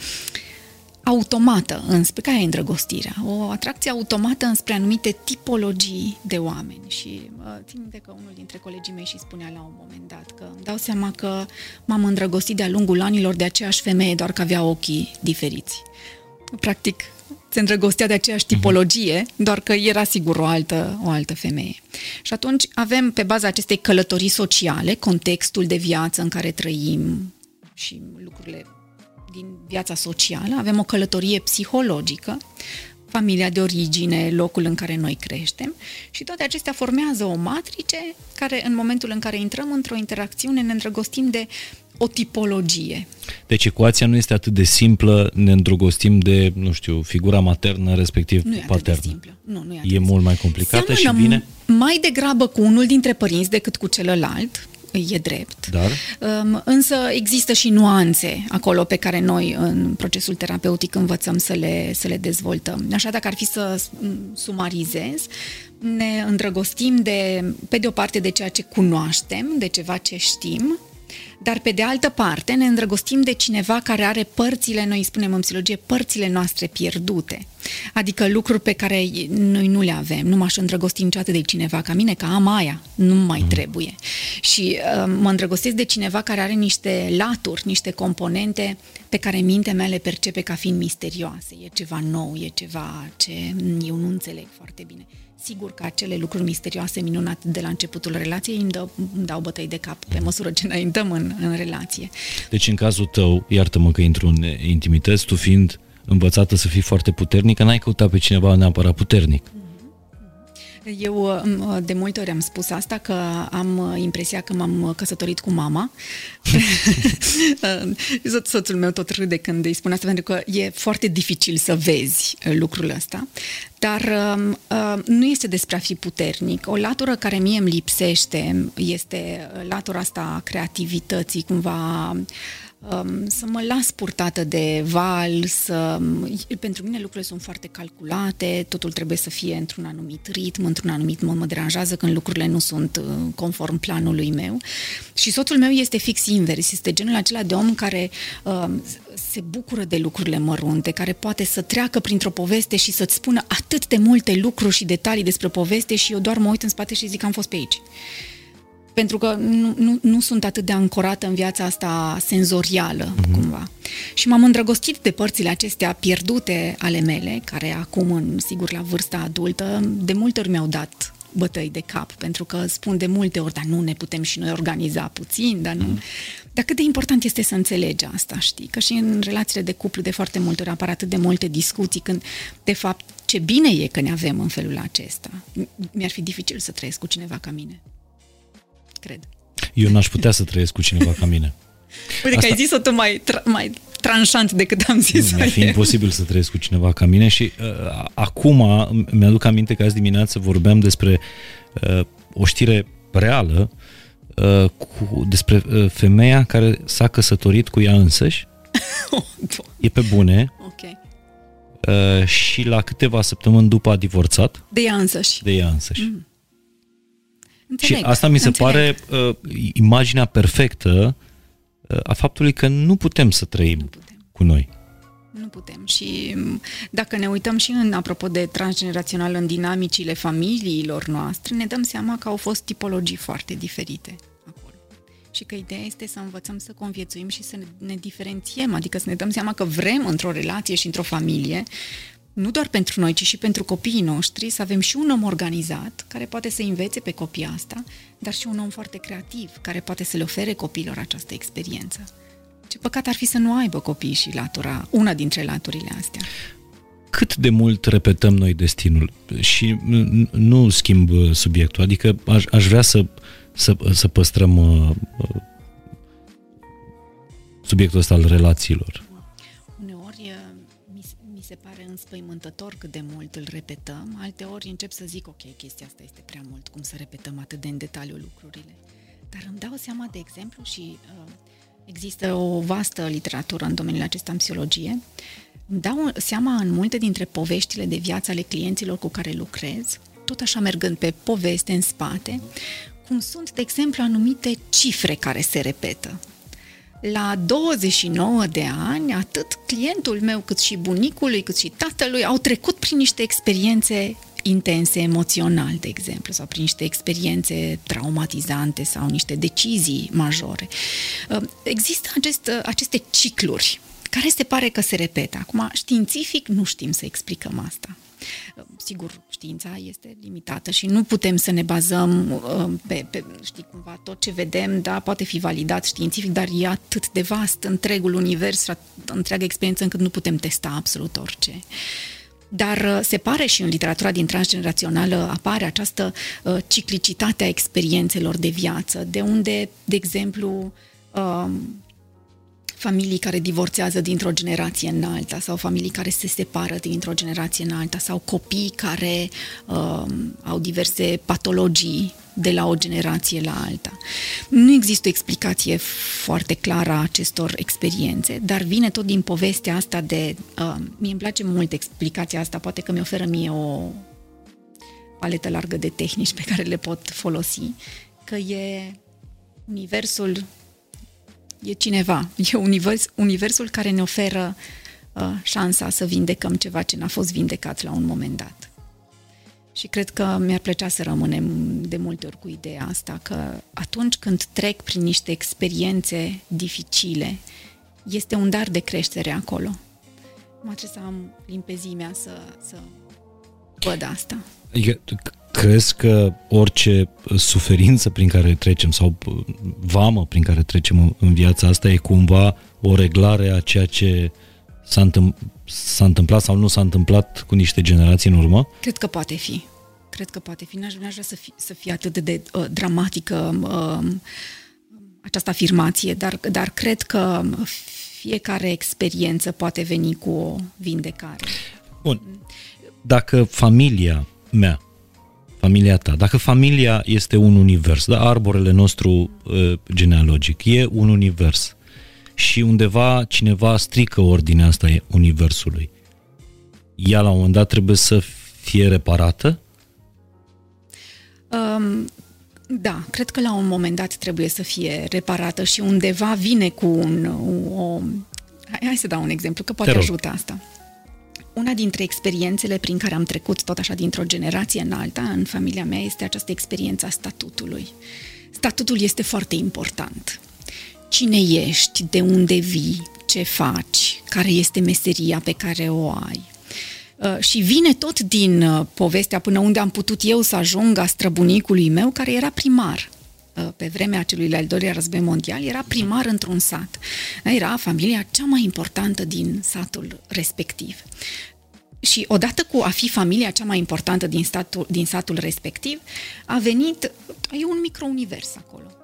S1: automată înspre care e îndrăgostirea, o atracție automată înspre anumite tipologii de oameni și uh, țin minte că unul dintre colegii mei și spunea la un moment dat că îmi dau seama că m-am îndrăgostit de-a lungul anilor de aceeași femeie, doar că avea ochii diferiți practic se îndrăgostea de aceeași mhm. tipologie, doar că era sigur o altă, o altă femeie. Și atunci avem pe baza acestei călătorii sociale, contextul de viață în care trăim și lucrurile din viața socială, avem o călătorie psihologică, familia de origine, locul în care noi creștem și toate acestea formează o matrice care în momentul în care intrăm într-o interacțiune ne îndrăgostim de o tipologie.
S2: Deci ecuația nu este atât de simplă, ne îndrăgostim de, nu știu, figura maternă, respectiv
S1: nu
S2: paternă.
S1: E, simplă. Nu, nu e,
S2: e mult mai complicată Seamănă și bine?
S1: mai degrabă cu unul dintre părinți decât cu celălalt, e drept.
S2: Dar?
S1: Um, însă există și nuanțe acolo pe care noi în procesul terapeutic învățăm să le, să le dezvoltăm. Așa dacă ar fi să sumarizez, ne îndrăgostim de, pe de o parte de ceea ce cunoaștem, de ceva ce știm, dar pe de altă parte ne îndrăgostim de cineva care are părțile, noi spunem în psihologie, părțile noastre pierdute. Adică lucruri pe care noi nu le avem. Nu m-aș îndrăgosti niciodată de cineva ca mine, că am aia, nu mai mhm. trebuie. Și uh, mă îndrăgostesc de cineva care are niște laturi, niște componente pe care mintea mea le percepe ca fiind misterioase. E ceva nou, e ceva ce eu nu înțeleg foarte bine Sigur că acele lucruri misterioase, minunate de la începutul relației îmi, dă, îmi dau bătăi de cap pe măsură ce înaintăm în, în relație.
S2: Deci în cazul tău, iartă-mă că intru în intimități, tu fiind învățată să fii foarte puternică, n-ai căutat pe cineva neapărat puternic.
S1: Eu uh, de multe ori am spus asta, că am uh, impresia că m-am căsătorit cu mama. Soțul meu tot râde când îi spun asta, pentru că e foarte dificil să vezi uh, lucrul ăsta. Dar uh, nu este despre a fi puternic. O latură care mie îmi lipsește este latura asta a creativității, cumva um, să mă las purtată de val, să... Pentru mine lucrurile sunt foarte calculate, totul trebuie să fie într-un anumit ritm, într-un anumit mod. Mă deranjează când lucrurile nu sunt uh, conform planului meu. Și soțul meu este fix invers, este genul acela de om care um, se bucură de lucrurile mărunte, care poate să treacă printr-o poveste și să-ți spună atât de multe lucruri și detalii despre poveste și eu doar mă uit în spate și zic că am fost pe aici pentru că nu, nu, nu sunt atât de ancorată în viața asta senzorială, uh-huh. cumva. Și m-am îndrăgostit de părțile acestea pierdute ale mele, care acum, în, sigur, la vârsta adultă, de multe ori mi-au dat bătăi de cap, pentru că spun de multe ori, dar nu ne putem și noi organiza puțin, dar nu... Mm. Dar cât de important este să înțelegi asta, știi? Că și în relațiile de cuplu de foarte multe ori apar atât de multe discuții când, de fapt, ce bine e că ne avem în felul acesta. Mi-ar fi dificil să trăiesc cu cineva ca mine cred.
S2: Eu n-aș putea să trăiesc cu cineva ca mine.
S1: Uite Asta... că ai zis-o tu mai, tra- mai tranșant decât am zis
S2: Mi-ar fi imposibil să trăiesc cu cineva ca mine și uh, acum mi-aduc aminte că azi dimineață vorbeam despre uh, o știre reală uh, cu, despre uh, femeia care s-a căsătorit cu ea însăși. oh, e pe bune.
S1: Ok.
S2: Uh, și la câteva săptămâni după a divorțat.
S1: De ea însăși.
S2: De ea însăși. Mm. Înțeleg, și asta mi se înțeleg. pare uh, imaginea perfectă uh, a faptului că nu putem să trăim nu putem. cu noi.
S1: Nu putem. Și mm, dacă ne uităm și în, apropo de transgenerațional, în dinamicile familiilor noastre, ne dăm seama că au fost tipologii foarte diferite acolo. Și că ideea este să învățăm să conviețuim și să ne, ne diferențiem, adică să ne dăm seama că vrem într-o relație și într-o familie nu doar pentru noi, ci și pentru copiii noștri, să avem și un om organizat care poate să învețe pe copii asta, dar și un om foarte creativ care poate să le ofere copiilor această experiență. Ce păcat ar fi să nu aibă copii și latura, una dintre laturile astea.
S2: Cât de mult repetăm noi destinul? Și nu schimb uh, subiectul, adică aș, aș vrea să, să, să păstrăm uh, uh subiectul ăsta al relațiilor
S1: se pare înspăimântător cât de mult îl repetăm, alte ori încep să zic, ok, chestia asta este prea mult, cum să repetăm atât de în detaliu lucrurile. Dar îmi dau seama, de exemplu, și uh, există o vastă literatură în domeniul acesta în psihologie, îmi dau seama în multe dintre poveștile de viață ale clienților cu care lucrez, tot așa mergând pe poveste în spate, cum sunt, de exemplu, anumite cifre care se repetă. La 29 de ani, atât clientul meu, cât și bunicului, cât și tatălui au trecut prin niște experiențe intense emoțional, de exemplu, sau prin niște experiențe traumatizante sau niște decizii majore. Uh, există acest, aceste cicluri care se pare că se repetă. Acum, științific, nu știm să explicăm asta. Sigur, știința este limitată și nu putem să ne bazăm uh, pe, pe, știi, cumva tot ce vedem, da, poate fi validat științific, dar e atât de vast întregul univers, întreaga experiență, încât nu putem testa absolut orice. Dar uh, se pare și în literatura din transgenerațională apare această uh, ciclicitate a experiențelor de viață, de unde, de exemplu, familii care divorțează dintr-o generație în alta sau familii care se separă dintr-o generație în alta sau copii care uh, au diverse patologii de la o generație la alta. Nu există o explicație foarte clară a acestor experiențe, dar vine tot din povestea asta de... Uh, mie îmi place mult explicația asta, poate că mi oferă mie o paletă largă de tehnici pe care le pot folosi, că e universul e cineva, e univers, universul care ne oferă uh, șansa să vindecăm ceva ce n-a fost vindecat la un moment dat. Și cred că mi-ar plăcea să rămânem de multe ori cu ideea asta, că atunci când trec prin niște experiențe dificile, este un dar de creștere acolo. Mă trebuie să am limpezimea să, să văd asta.
S2: Adică, crezi că orice suferință prin care trecem sau vamă prin care trecem în viața asta e cumva o reglare a ceea ce s-a, întâm- s-a întâmplat sau nu s-a întâmplat cu niște generații în urmă?
S1: Cred că poate fi. Cred că poate fi. N-aș, n-aș vrea să, fi, să fie atât de, de uh, dramatică uh, această afirmație, dar, dar cred că fiecare experiență poate veni cu o vindecare.
S2: Bun. Dacă familia mea, familia ta, dacă familia este un univers, da, arborele nostru uh, genealogic e un univers și undeva cineva strică ordinea asta universului, ea la un moment dat trebuie să fie reparată?
S1: Um, da, cred că la un moment dat trebuie să fie reparată și undeva vine cu un... O, hai, hai să dau un exemplu, că poate ajuta asta. Una dintre experiențele prin care am trecut tot așa dintr-o generație în alta în familia mea este această experiență a statutului. Statutul este foarte important. Cine ești, de unde vii, ce faci, care este meseria pe care o ai. Uh, și vine tot din uh, povestea până unde am putut eu să ajung a străbunicului meu, care era primar uh, pe vremea celui al doilea război mondial, era primar într-un sat. Era familia cea mai importantă din satul respectiv. Și odată cu a fi familia cea mai importantă din, statul, din satul respectiv, a venit, e un micro-univers acolo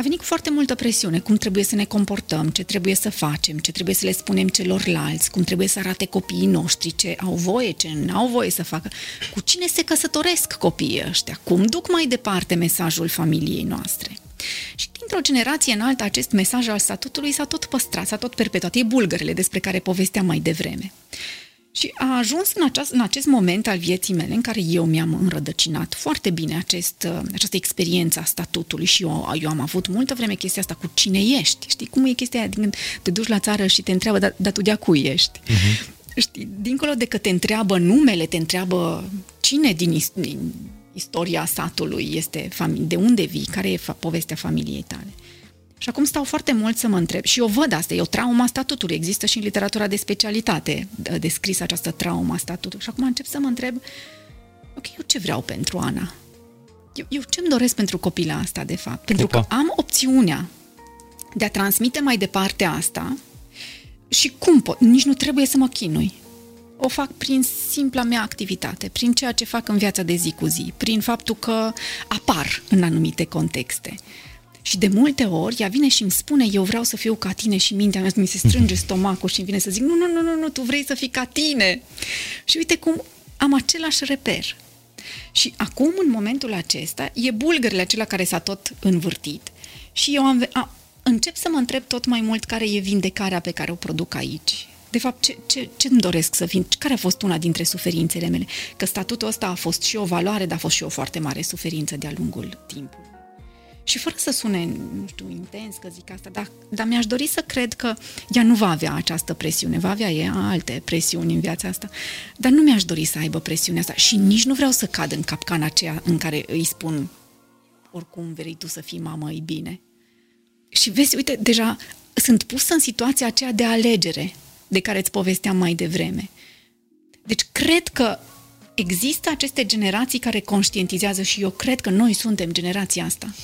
S1: a venit cu foarte multă presiune, cum trebuie să ne comportăm, ce trebuie să facem, ce trebuie să le spunem celorlalți, cum trebuie să arate copiii noștri, ce au voie, ce nu au voie să facă, cu cine se căsătoresc copiii ăștia, cum duc mai departe mesajul familiei noastre. Și dintr-o generație în alta, acest mesaj al statutului s-a tot păstrat, s-a tot perpetuat. E bulgările despre care povesteam mai devreme. Și a ajuns în, aceast, în acest moment al vieții mele în care eu mi-am înrădăcinat foarte bine acest, uh, această experiență a statutului și eu, eu am avut multă vreme chestia asta cu cine ești. Știi cum e chestia aia când te duci la țară și te întreabă, dar, dar tu de cui ești? Uh-huh. Știi, dincolo de că te întreabă numele, te întreabă cine din, din istoria satului este, de unde vii, care e povestea familiei tale. Și acum stau foarte mult să mă întreb, și eu văd asta, e o trauma statutului, există și în literatura de specialitate descris această trauma statutului. Și acum încep să mă întreb, ok, eu ce vreau pentru Ana? Eu, eu ce-mi doresc pentru copila asta, de fapt? Pentru Opa. că am opțiunea de a transmite mai departe asta și cum pot? Nici nu trebuie să mă chinui. O fac prin simpla mea activitate, prin ceea ce fac în viața de zi cu zi, prin faptul că apar în anumite contexte. Și de multe ori ea vine și îmi spune, eu vreau să fiu ca tine și mintea mea mi se strânge stomacul și îmi vine să zic, nu, nu, nu, nu, nu, tu vrei să fii ca tine. Și uite cum am același reper. Și acum, în momentul acesta, e bulgările acela care s-a tot învârtit și eu am, a, încep să mă întreb tot mai mult care e vindecarea pe care o produc aici. De fapt, ce, ce, ce îmi doresc să fim? Care a fost una dintre suferințele mele? Că statutul ăsta a fost și o valoare, dar a fost și o foarte mare suferință de-a lungul timpului. Și fără să sune, nu știu, intens că zic asta, dar, dar mi-aș dori să cred că ea nu va avea această presiune, va avea ea alte presiuni în viața asta, dar nu mi-aș dori să aibă presiunea asta și nici nu vreau să cad în capcana aceea în care îi spun oricum vrei tu să fii mamă, e bine. Și vezi, uite, deja sunt pusă în situația aceea de alegere de care îți povesteam mai devreme. Deci cred că există aceste generații care conștientizează și eu cred că noi suntem generația asta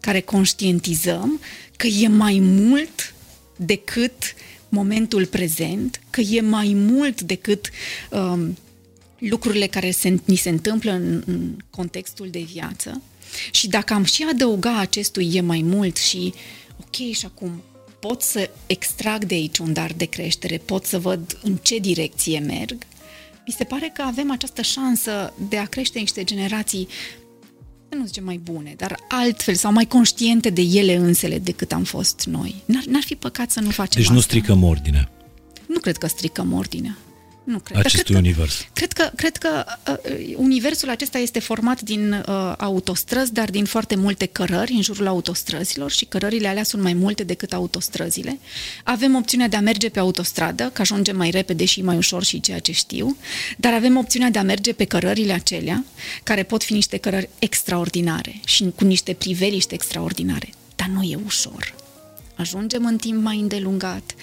S1: care conștientizăm că e mai mult decât momentul prezent, că e mai mult decât um, lucrurile care se, ni se întâmplă în, în contextul de viață. Și dacă am și adăuga acestui e mai mult și, ok, și acum pot să extrag de aici un dar de creștere, pot să văd în ce direcție merg, mi se pare că avem această șansă de a crește niște generații să nu zicem mai bune, dar altfel sau mai conștiente de ele însele decât am fost noi. N-ar, n-ar fi păcat să nu facem
S2: Deci
S1: asta.
S2: nu stricăm ordinea.
S1: Nu cred că stricăm ordinea. Nu cred.
S2: Acestui
S1: cred
S2: univers.
S1: Că, cred că, cred că uh, universul acesta este format din uh, autostrăzi, dar din foarte multe cărări în jurul autostrăzilor și cărările alea sunt mai multe decât autostrăzile. Avem opțiunea de a merge pe autostradă, că ajungem mai repede și mai ușor și ceea ce știu, dar avem opțiunea de a merge pe cărările acelea, care pot fi niște cărări extraordinare și cu niște priveliști extraordinare. Dar nu e ușor. Ajungem în timp mai îndelungat,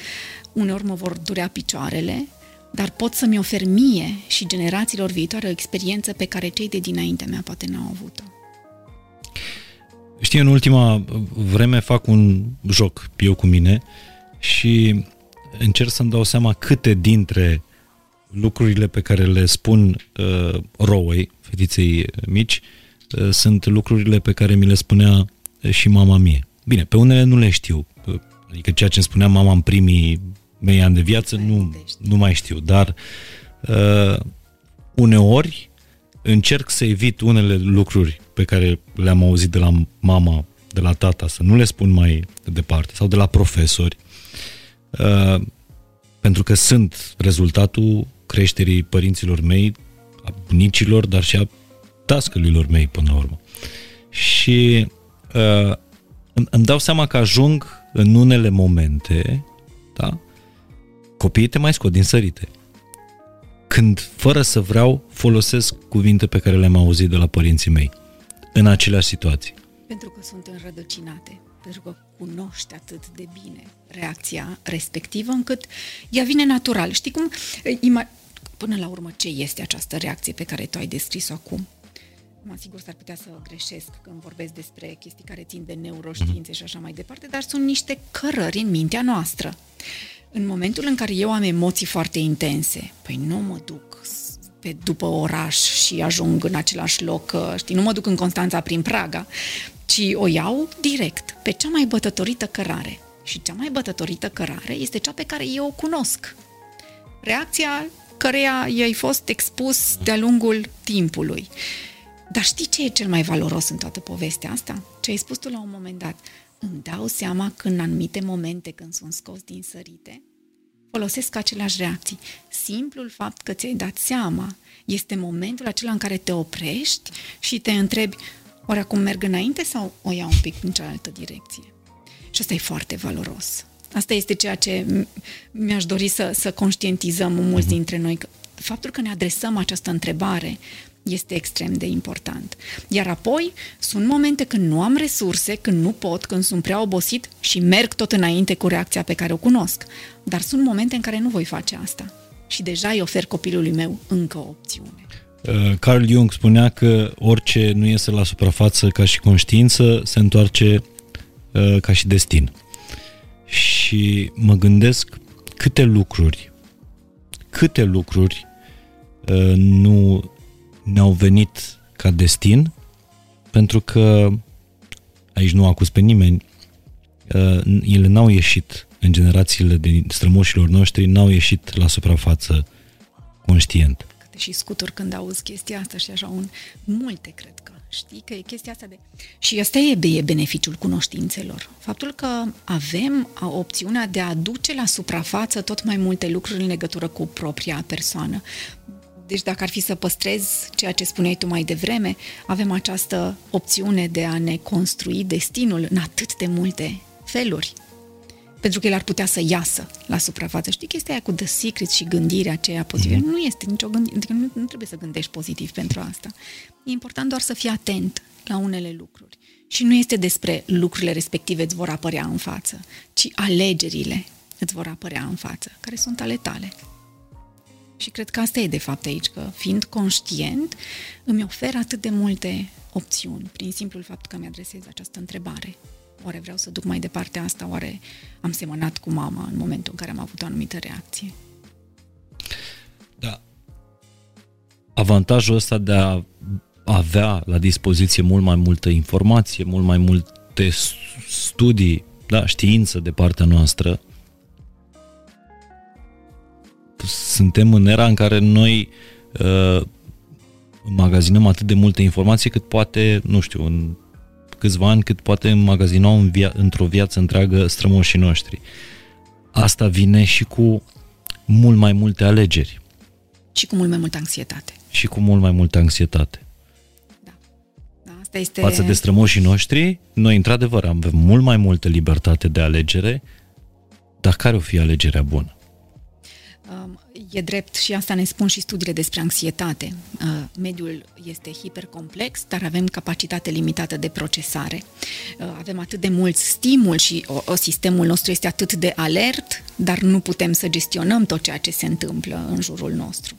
S1: uneori mă vor durea picioarele, dar pot să-mi ofer mie și generațiilor viitoare o experiență pe care cei de dinaintea mea poate n-au avut-o.
S2: Știi, în ultima vreme fac un joc eu cu mine și încerc să-mi dau seama câte dintre lucrurile pe care le spun uh, Rowei, fetiței mici, uh, sunt lucrurile pe care mi le spunea și mama mie. Bine, pe unele nu le știu, adică ceea ce îmi spunea mama în primii mei ani de viață nu, nu mai știu, dar uh, uneori încerc să evit unele lucruri pe care le-am auzit de la mama, de la tata, să nu le spun mai departe, sau de la profesori, uh, pentru că sunt rezultatul creșterii părinților mei, a bunicilor, dar și a tascălilor mei până la urmă. Și uh, îmi dau seama că ajung în unele momente, da, copiii te mai scot din sărite. Când, fără să vreau, folosesc cuvinte pe care le-am auzit de la părinții mei în aceleași situații.
S1: Pentru că sunt înrădăcinate, pentru că cunoști atât de bine reacția respectivă, încât ea vine natural. Știi cum? Ima- până la urmă, ce este această reacție pe care tu ai descris-o acum? Mă sigur s-ar putea să greșesc când vorbesc despre chestii care țin de neuroștiințe mm-hmm. și așa mai departe, dar sunt niște cărări în mintea noastră. În momentul în care eu am emoții foarte intense, păi nu mă duc pe după oraș și ajung în același loc, uh, știi, nu mă duc în Constanța prin Praga, ci o iau direct, pe cea mai bătătorită cărare. Și cea mai bătătorită cărare este cea pe care eu o cunosc. Reacția căreia i-ai fost expus de-a lungul timpului. Dar știi ce e cel mai valoros în toată povestea asta? Ce ai spus tu la un moment dat? Îmi dau seama că în anumite momente când sunt scos din sărite, folosesc aceleași reacții. Simplul fapt că ți-ai dat seama este momentul acela în care te oprești și te întrebi ori acum merg înainte sau o iau un pic în cealaltă direcție. Și asta e foarte valoros. Asta este ceea ce mi-aș dori să, să conștientizăm mulți mhm. dintre noi. Faptul că ne adresăm această întrebare este extrem de important. Iar apoi sunt momente când nu am resurse, când nu pot, când sunt prea obosit și merg tot înainte cu reacția pe care o cunosc. Dar sunt momente în care nu voi face asta. Și deja îi ofer copilului meu încă o opțiune.
S2: Uh, Carl Jung spunea că orice nu iese la suprafață ca și conștiință se întoarce uh, ca și destin. Și mă gândesc câte lucruri, câte lucruri uh, nu ne-au venit ca destin, pentru că aici nu acuz pe nimeni, uh, ele n-au ieșit în generațiile de strămoșilor noștri, n-au ieșit la suprafață conștient.
S1: Câte și scuturi când auzi chestia asta și așa un... Multe cred că. Știi că e chestia asta de... Și asta e beneficiul cunoștințelor. Faptul că avem opțiunea de a aduce la suprafață tot mai multe lucruri în legătură cu propria persoană. Deci dacă ar fi să păstrez ceea ce spuneai tu mai devreme, avem această opțiune de a ne construi destinul în atât de multe feluri. Pentru că el ar putea să iasă la suprafață. Știi chestia aia cu The Secret și gândirea aceea pozitivă? Mm-hmm. Nu este nicio gândire, adică nu, nu trebuie să gândești pozitiv pentru asta. E important doar să fii atent la unele lucruri. Și nu este despre lucrurile respective îți vor apărea în față, ci alegerile îți vor apărea în față, care sunt ale tale. Și cred că asta e de fapt aici, că fiind conștient, îmi oferă atât de multe opțiuni, prin simplul fapt că mi-adresez această întrebare. Oare vreau să duc mai departe asta? Oare am semănat cu mama în momentul în care am avut o anumită reacție?
S2: Da. Avantajul ăsta de a avea la dispoziție mult mai multă informație, mult mai multe studii, da, știință de partea noastră, suntem în era în care noi uh, magazinăm atât de multe informații cât poate, nu știu, în câțiva ani, cât poate magazina în via- într-o viață întreagă strămoșii noștri. Asta vine și cu mult mai multe alegeri.
S1: Și cu mult mai multă anxietate.
S2: Și cu mult mai multă anxietate.
S1: Da. da asta este...
S2: Față de strămoșii noștri, noi într-adevăr avem mult mai multă libertate de alegere, dar care o fi alegerea bună?
S1: Um, e drept și asta ne spun și studiile despre anxietate. Uh, mediul este hipercomplex, dar avem capacitate limitată de procesare. Uh, avem atât de mult stimul și o, o, sistemul nostru este atât de alert, dar nu putem să gestionăm tot ceea ce se întâmplă în jurul nostru.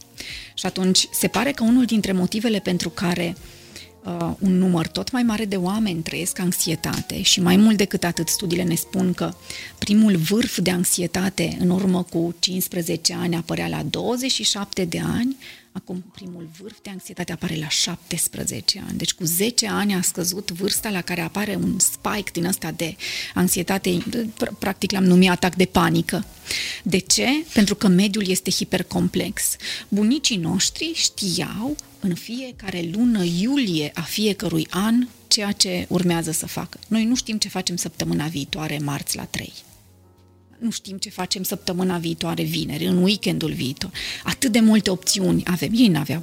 S1: Și atunci se pare că unul dintre motivele pentru care uh, uh, un număr tot mai mare de oameni trăiesc anxietate și mai mult decât atât studiile ne spun că primul vârf de anxietate în urmă cu 15 ani apărea la 27 de ani, acum primul vârf de anxietate apare la 17 ani. Deci cu 10 ani a scăzut vârsta la care apare un spike din ăsta de anxietate, practic l-am numit atac de panică. De ce? Pentru că mediul este hipercomplex. Bunicii noștri știau în fiecare lună iulie a fiecărui an ceea ce urmează să facă. Noi nu știm ce facem săptămâna viitoare, marți la 3. Nu știm ce facem săptămâna viitoare, vineri, în weekendul viitor. Atât de multe opțiuni avem. Ei n-aveau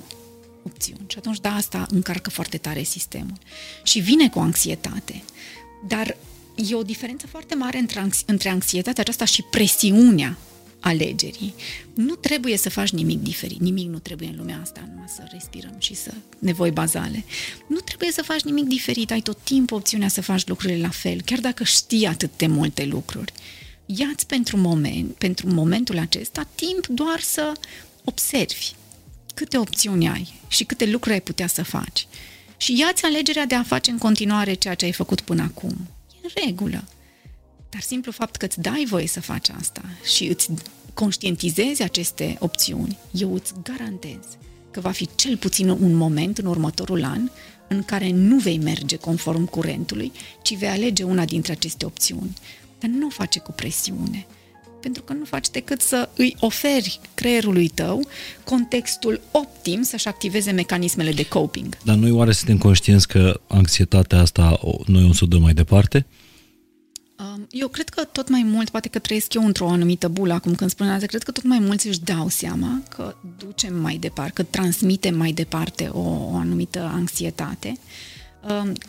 S1: opțiuni. Și atunci, da, asta încarcă foarte tare sistemul. Și vine cu anxietate. Dar e o diferență foarte mare între, între anxietatea aceasta și presiunea alegerii. Nu trebuie să faci nimic diferit. Nimic nu trebuie în lumea asta, numai să respirăm și să nevoi bazale. Nu trebuie să faci nimic diferit. Ai tot timpul opțiunea să faci lucrurile la fel, chiar dacă știi atât de multe lucruri. Iați pentru, moment, pentru momentul acesta timp doar să observi câte opțiuni ai și câte lucruri ai putea să faci. Și iați alegerea de a face în continuare ceea ce ai făcut până acum. E în regulă. Dar simplu fapt că îți dai voie să faci asta și îți conștientizezi aceste opțiuni, eu îți garantez că va fi cel puțin un moment în următorul an în care nu vei merge conform curentului, ci vei alege una dintre aceste opțiuni. Dar nu o face cu presiune, pentru că nu faci decât să îi oferi creierului tău contextul optim să-și activeze mecanismele de coping.
S2: Dar noi oare suntem conștienți că anxietatea asta noi o să o dăm mai departe?
S1: Eu cred că tot mai mult, poate că trăiesc eu într-o anumită bulă acum când spun asta, cred că tot mai mulți își dau seama că ducem mai departe, că transmitem mai departe o, o anumită anxietate.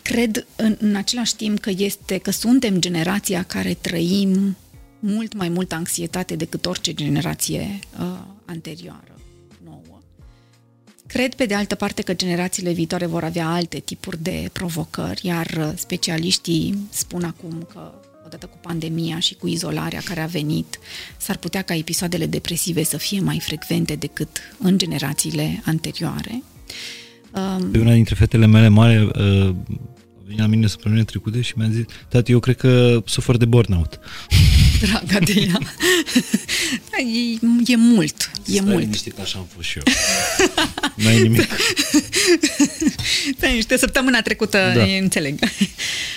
S1: Cred în, în același timp că este că suntem generația care trăim mult mai multă anxietate decât orice generație uh, anterioară, nouă. Cred, pe de altă parte, că generațiile viitoare vor avea alte tipuri de provocări, iar specialiștii spun acum că odată cu pandemia și cu izolarea care a venit, s-ar putea ca episoadele depresive să fie mai frecvente decât în generațiile anterioare.
S2: Pe una dintre fetele mele mari uh, a venit la mine săptămâna trecută și mi-a zis, tati, eu cred că sufăr de burnout.
S1: Draga de ea. e, e mult, e
S2: Stai
S1: mult.
S2: liniștit, așa am fost și eu. nu ai nimic.
S1: Stai niște săptămâna trecută, da. înțeleg.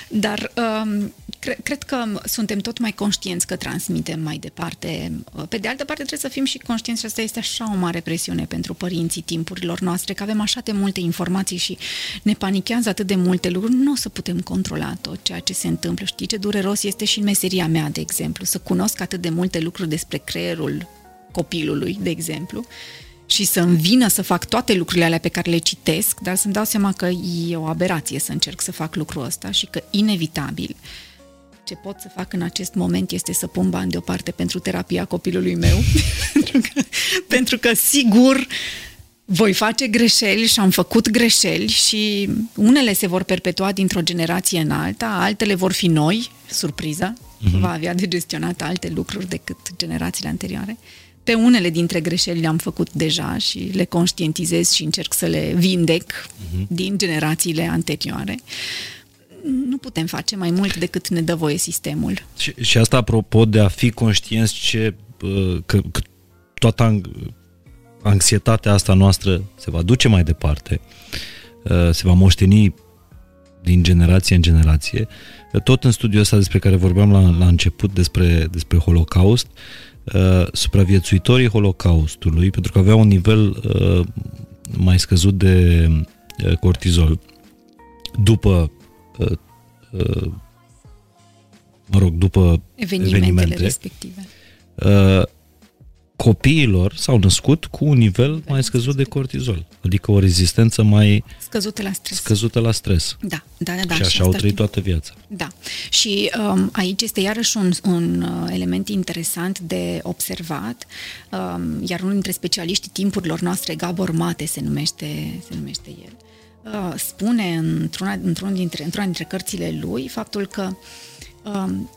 S1: Dar um, cre- cred că suntem tot mai conștienți că transmitem mai departe. Pe de altă parte, trebuie să fim și conștienți și asta este așa o mare presiune pentru părinții timpurilor noastre, că avem așa de multe informații și ne panichează atât de multe lucruri, nu o să putem controla tot ceea ce se întâmplă. Știi ce dureros este și în meseria mea, de exemplu, să cunosc atât de multe lucruri despre creierul copilului, de exemplu, și să-mi vină să fac toate lucrurile alea pe care le citesc, dar să-mi dau seama că e o aberație să încerc să fac lucrul ăsta și că inevitabil ce pot să fac în acest moment este să pun bani deoparte pentru terapia copilului meu, pentru, că, pentru că sigur voi face greșeli și am făcut greșeli și unele se vor perpetua dintr-o generație în alta, altele vor fi noi, surpriza, uh-huh. va avea de gestionat alte lucruri decât generațiile anterioare. Pe unele dintre greșeli le-am făcut deja și le conștientizez și încerc să le vindec uh-huh. din generațiile anterioare. Nu putem face mai mult decât ne dă voie sistemul.
S2: Și, și asta apropo de a fi conștienți ce, că, că toată anxietatea asta noastră se va duce mai departe, se va moșteni din generație în generație. Tot în studiul ăsta despre care vorbeam la, la început, despre, despre Holocaust, uh, supraviețuitorii Holocaustului, pentru că aveau un nivel uh, mai scăzut de uh, cortizol după uh, uh, mă rog, după
S1: evenimentele, evenimente respective.
S2: Uh, copiilor s-au născut cu un nivel mai scăzut de cortizol, adică o rezistență mai
S1: Scăzută la stres.
S2: scăzută la stres.
S1: Da, da, da. da
S2: și așa
S1: și
S2: au
S1: asta
S2: trăit
S1: știm.
S2: toată viața.
S1: Da. Și um, aici este iarăși un, un uh, element interesant de observat, um, iar unul dintre specialiștii timpurilor noastre, Gabor Mate se numește, se numește el, uh, spune într-una, într-una, dintre, într-una dintre cărțile lui faptul că um,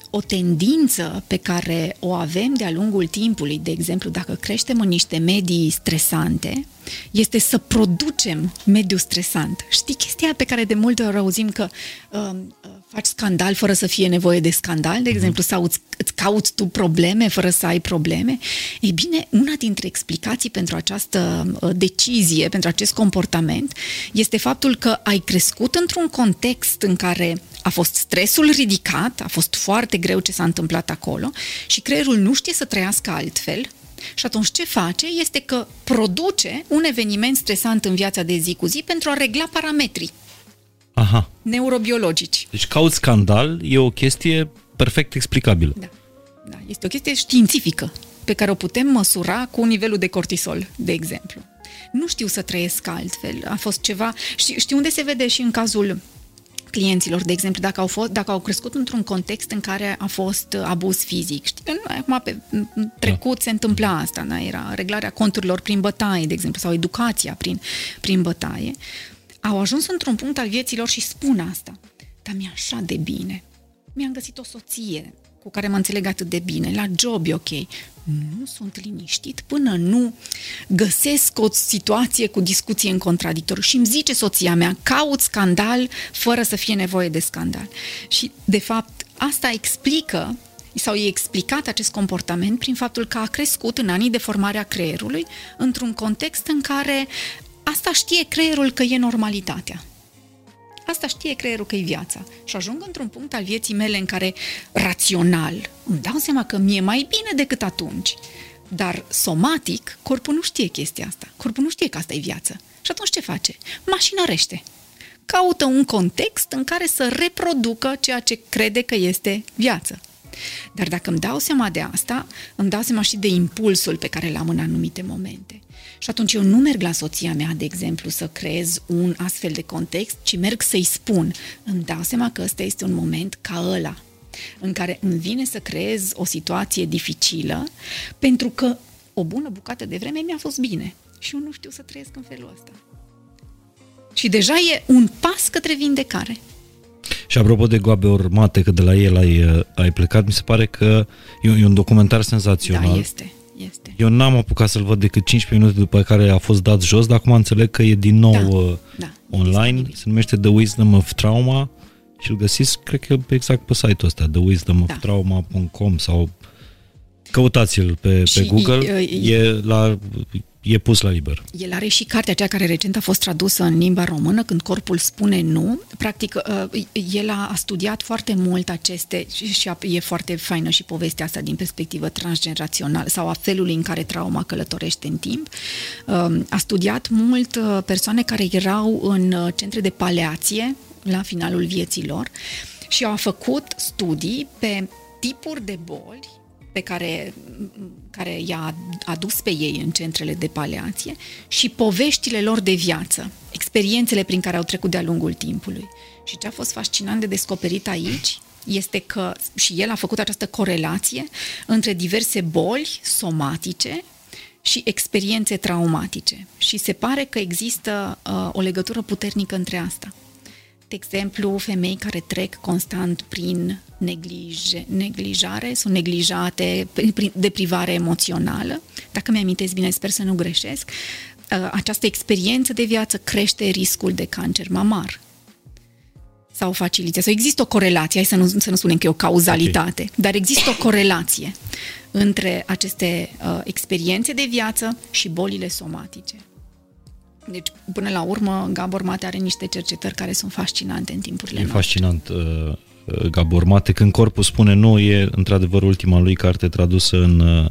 S1: o tendință pe care o avem de-a lungul timpului, de exemplu, dacă creștem în niște medii stresante, este să producem mediu stresant. Știi chestia aia pe care de multe ori auzim că um, faci scandal fără să fie nevoie de scandal, de exemplu, sau îți, îți cauți tu probleme fără să ai probleme? Ei bine, una dintre explicații pentru această uh, decizie, pentru acest comportament, este faptul că ai crescut într-un context în care a fost stresul ridicat, a fost foarte greu ce s-a întâmplat acolo și creierul nu știe să trăiască altfel, și atunci ce face este că produce un eveniment stresant în viața de zi cu zi pentru a regla parametrii
S2: Aha.
S1: neurobiologici.
S2: Deci caut scandal e o chestie perfect explicabilă.
S1: Da. da. Este o chestie științifică pe care o putem măsura cu nivelul de cortisol, de exemplu. Nu știu să trăiesc altfel. A fost ceva... Știi, știi unde se vede și în cazul clienților, de exemplu, dacă au, fost, dacă au crescut într-un context în care a fost abuz fizic. Știi că nu, acum pe în trecut da. se întâmpla asta, da? era reglarea conturilor prin bătaie, de exemplu, sau educația prin, prin bătaie. Au ajuns într-un punct al vieților și spun asta. Dar mi-e așa de bine. Mi-am găsit o soție cu care mă înțeleg atât de bine, la job e ok. Nu sunt liniștit până nu găsesc o situație cu discuție în contradictoriu și îmi zice soția mea, caut scandal fără să fie nevoie de scandal. Și, de fapt, asta explică sau e explicat acest comportament prin faptul că a crescut în anii de formare a creierului într-un context în care asta știe creierul că e normalitatea. Asta știe creierul că e viața. Și ajung într-un punct al vieții mele în care rațional îmi dau seama că mi-e mai bine decât atunci. Dar somatic, corpul nu știe chestia asta. Corpul nu știe că asta e viață. Și atunci ce face? Mașinărește. Caută un context în care să reproducă ceea ce crede că este viață. Dar dacă îmi dau seama de asta, îmi dau seama și de impulsul pe care l-am în anumite momente. Și atunci eu nu merg la soția mea, de exemplu, să creez un astfel de context, ci merg să-i spun, îmi dau seama că ăsta este un moment ca ăla, în care îmi vine să creez o situație dificilă, pentru că o bună bucată de vreme mi-a fost bine și eu nu știu să trăiesc în felul ăsta. Și deja e un pas către vindecare.
S2: Și apropo de goabe urmate, că de la el ai, ai plecat, mi se pare că e un, e un documentar senzațional.
S1: Da, este. Este.
S2: Eu n-am apucat să-l văd decât 15 minute după care a fost dat jos, dar acum înțeleg că e din nou
S1: Da,
S2: uh,
S1: da,
S2: online,
S1: disponibil.
S2: se numește The Wisdom of Trauma și îl găsiți, cred că exact pe site-ul ăsta, thewisdomoftrauma.com sau căutați-l pe, pe
S1: Și,
S2: Google,
S1: uh,
S2: e, la, e pus la liber.
S1: El are și cartea aceea care recent a fost tradusă în limba română, când corpul spune nu. Practic, uh, el a a studiat foarte mult aceste, și și a- e foarte faină și povestea asta din perspectivă transgenerațională sau a felului în care trauma călătorește în timp. Um, A studiat mult uh, persoane care erau în uh, centre de paleație la finalul vieții lor și a făcut studii pe tipuri de boli pe care, care i-a adus pe ei în centrele de paleație și poveștile lor de viață, experiențele prin care au trecut de-a lungul timpului. Și ce a fost fascinant de descoperit aici este că și el a făcut această corelație între diverse boli somatice și experiențe traumatice. Și se pare că există uh, o legătură puternică între asta de exemplu, femei care trec constant prin neglije, neglijare, sunt neglijate, prin deprivare emoțională. Dacă mi-amintesc bine, sper să nu greșesc, uh, această experiență de viață crește riscul de cancer mamar sau facilitate. Sau există o corelație, hai să nu, să nu spunem că e o cauzalitate, okay. dar există o corelație între aceste uh, experiențe de viață și bolile somatice. Deci, până la urmă, Gabor Mate are niște cercetări care sunt fascinante în timpurile
S2: E
S1: noastre.
S2: fascinant uh, uh, Gabor Mate. Când corpul spune nu, e într-adevăr ultima lui carte tradusă în, uh,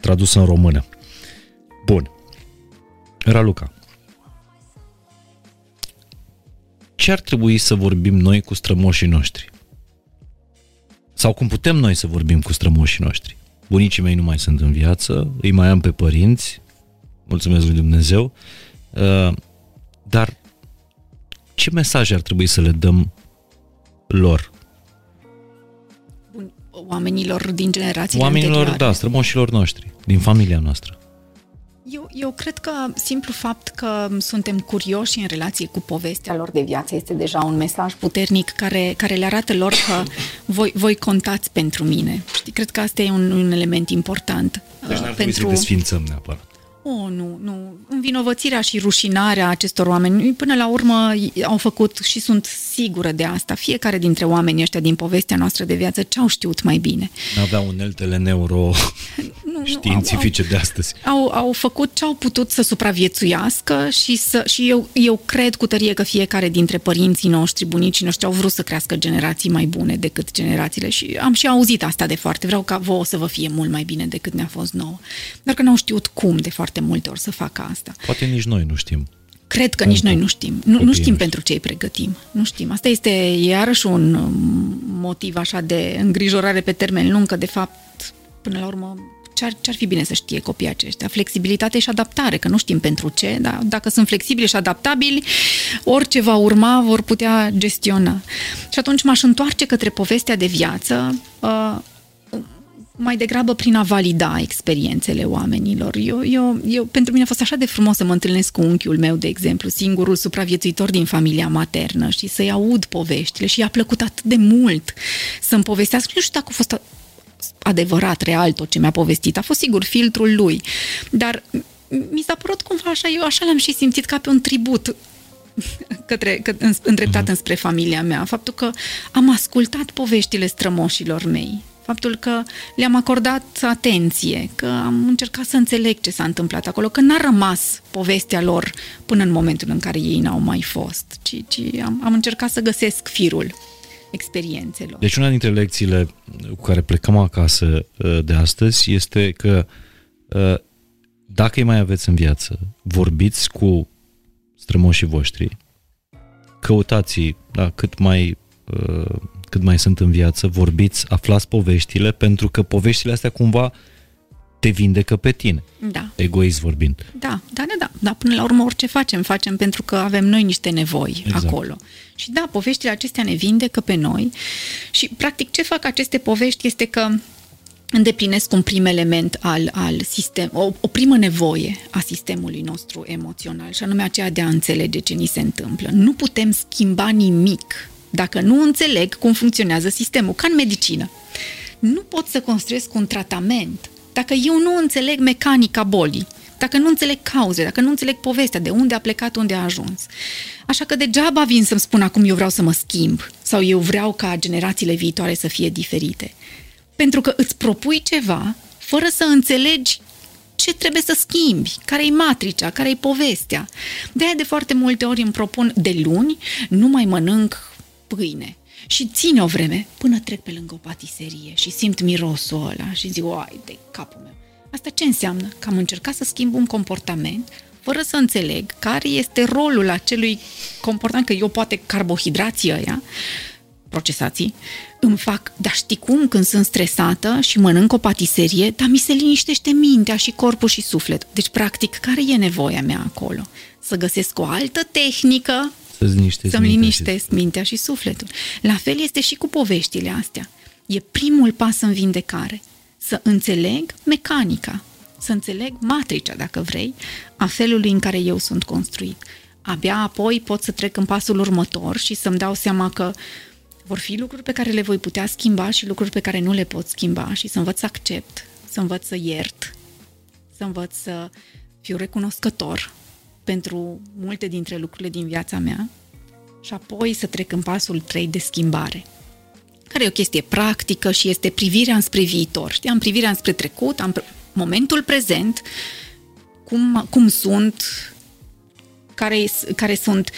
S2: tradusă în română. Bun. Raluca. Ce ar trebui să vorbim noi cu strămoșii noștri? Sau cum putem noi să vorbim cu strămoșii noștri? bunicii mei nu mai sunt în viață, îi mai am pe părinți, mulțumesc lui Dumnezeu, uh, dar ce mesaje ar trebui să le dăm lor?
S1: Oamenilor din generațiile
S2: Oamenilor,
S1: anterioare.
S2: da, strămoșilor noștri, din familia noastră.
S1: Eu, eu cred că simplu fapt că suntem curioși în relație cu povestea lor de viață este deja un mesaj puternic care, care le arată lor că voi, voi contați pentru mine. Știi, cred că asta e un, un element important.
S2: Deci n-ar uh, pentru... să desfințăm neapărat.
S1: Oh, nu, nu. Învinovățirea și rușinarea acestor oameni, până la urmă, au făcut și sunt sigură de asta. Fiecare dintre oamenii ăștia din povestea noastră de viață ce au știut mai bine.
S2: N-aveau uneltele neuro nu, științifice
S1: au,
S2: de astăzi.
S1: Au, au făcut ce au putut să supraviețuiască și, să, și eu, eu cred cu tărie că fiecare dintre părinții noștri, bunicii noștri, au vrut să crească generații mai bune decât generațiile și am și auzit asta de foarte. Vreau ca vouă să vă fie mult mai bine decât ne-a fost nouă. Dar că n-au știut cum de foarte multe ori să facă asta.
S2: Poate nici noi nu știm.
S1: Cred că nici noi nu știm. Nu, nu știm pentru ce îi pregătim. Nu știm. Asta este iarăși un motiv așa de îngrijorare pe termen lung, că de fapt, până la urmă, ce-ar, ce-ar fi bine să știe copiii aceștia? Flexibilitate și adaptare, că nu știm pentru ce, dar dacă sunt flexibili și adaptabili, orice va urma vor putea gestiona. Și atunci m-aș întoarce către povestea de viață, uh, mai degrabă prin a valida experiențele oamenilor. Eu, eu, eu, pentru mine a fost așa de frumos să mă întâlnesc cu unchiul meu, de exemplu, singurul supraviețuitor din familia maternă și să-i aud poveștile și i-a plăcut atât de mult să-mi povestească. Nu știu dacă a fost adevărat, real tot ce mi-a povestit. A fost sigur filtrul lui. Dar mi s-a părut cumva așa, eu așa l-am și simțit ca pe un tribut către, că, îndreptat uh-huh. înspre familia mea. Faptul că am ascultat poveștile strămoșilor mei faptul că le-am acordat atenție, că am încercat să înțeleg ce s-a întâmplat acolo, că n-a rămas povestea lor până în momentul în care ei n-au mai fost, ci, ci am, am încercat să găsesc firul experiențelor.
S2: Deci una dintre lecțiile cu care plecăm acasă uh, de astăzi este că uh, dacă îi mai aveți în viață, vorbiți cu strămoșii voștri, căutați da, cât mai uh, cât mai sunt în viață, vorbiți, aflați poveștile, pentru că poveștile astea cumva te vindecă pe tine.
S1: Da.
S2: Egoist vorbind.
S1: Da, da, da, da. Dar până la urmă orice facem, facem pentru că avem noi niște nevoi exact. acolo. Și da, poveștile acestea ne vindecă pe noi și practic ce fac aceste povești este că îndeplinesc un prim element al, al sistem, o, o primă nevoie a sistemului nostru emoțional și anume aceea de a înțelege ce ni se întâmplă. Nu putem schimba nimic dacă nu înțeleg cum funcționează sistemul, ca în medicină. Nu pot să construiesc un tratament dacă eu nu înțeleg mecanica bolii, dacă nu înțeleg cauze, dacă nu înțeleg povestea, de unde a plecat, unde a ajuns. Așa că degeaba vin să-mi spun acum eu vreau să mă schimb sau eu vreau ca generațiile viitoare să fie diferite. Pentru că îți propui ceva fără să înțelegi ce trebuie să schimbi, care e matricea, care e povestea. De aia de foarte multe ori îmi propun de luni, nu mai mănânc pâine. Și ține o vreme până trec pe lângă o patiserie și simt mirosul ăla și zic, oai, de capul meu. Asta ce înseamnă? Că am încercat să schimb un comportament fără să înțeleg care este rolul acelui comportament, că eu poate carbohidrații ăia, procesații, îmi fac, dar știi cum, când sunt stresată și mănânc o patiserie, dar mi se liniștește mintea și corpul și sufletul. Deci, practic, care e nevoia mea acolo? Să găsesc o altă tehnică
S2: să-ți liniștezi
S1: să-mi liniștesc și... mintea și sufletul. La fel este și cu poveștile astea. E primul pas în vindecare. Să înțeleg mecanica, să înțeleg matricea, dacă vrei, a felului în care eu sunt construit. Abia apoi pot să trec în pasul următor și să-mi dau seama că vor fi lucruri pe care le voi putea schimba și lucruri pe care nu le pot schimba și să învăț să accept, să învăț să iert, să învăț să fiu recunoscător pentru multe dintre lucrurile din viața mea și apoi să trec în pasul 3 de schimbare, care e o chestie practică și este privirea înspre viitor. Știi, am privirea înspre trecut, am momentul prezent, cum, cum sunt, care, care sunt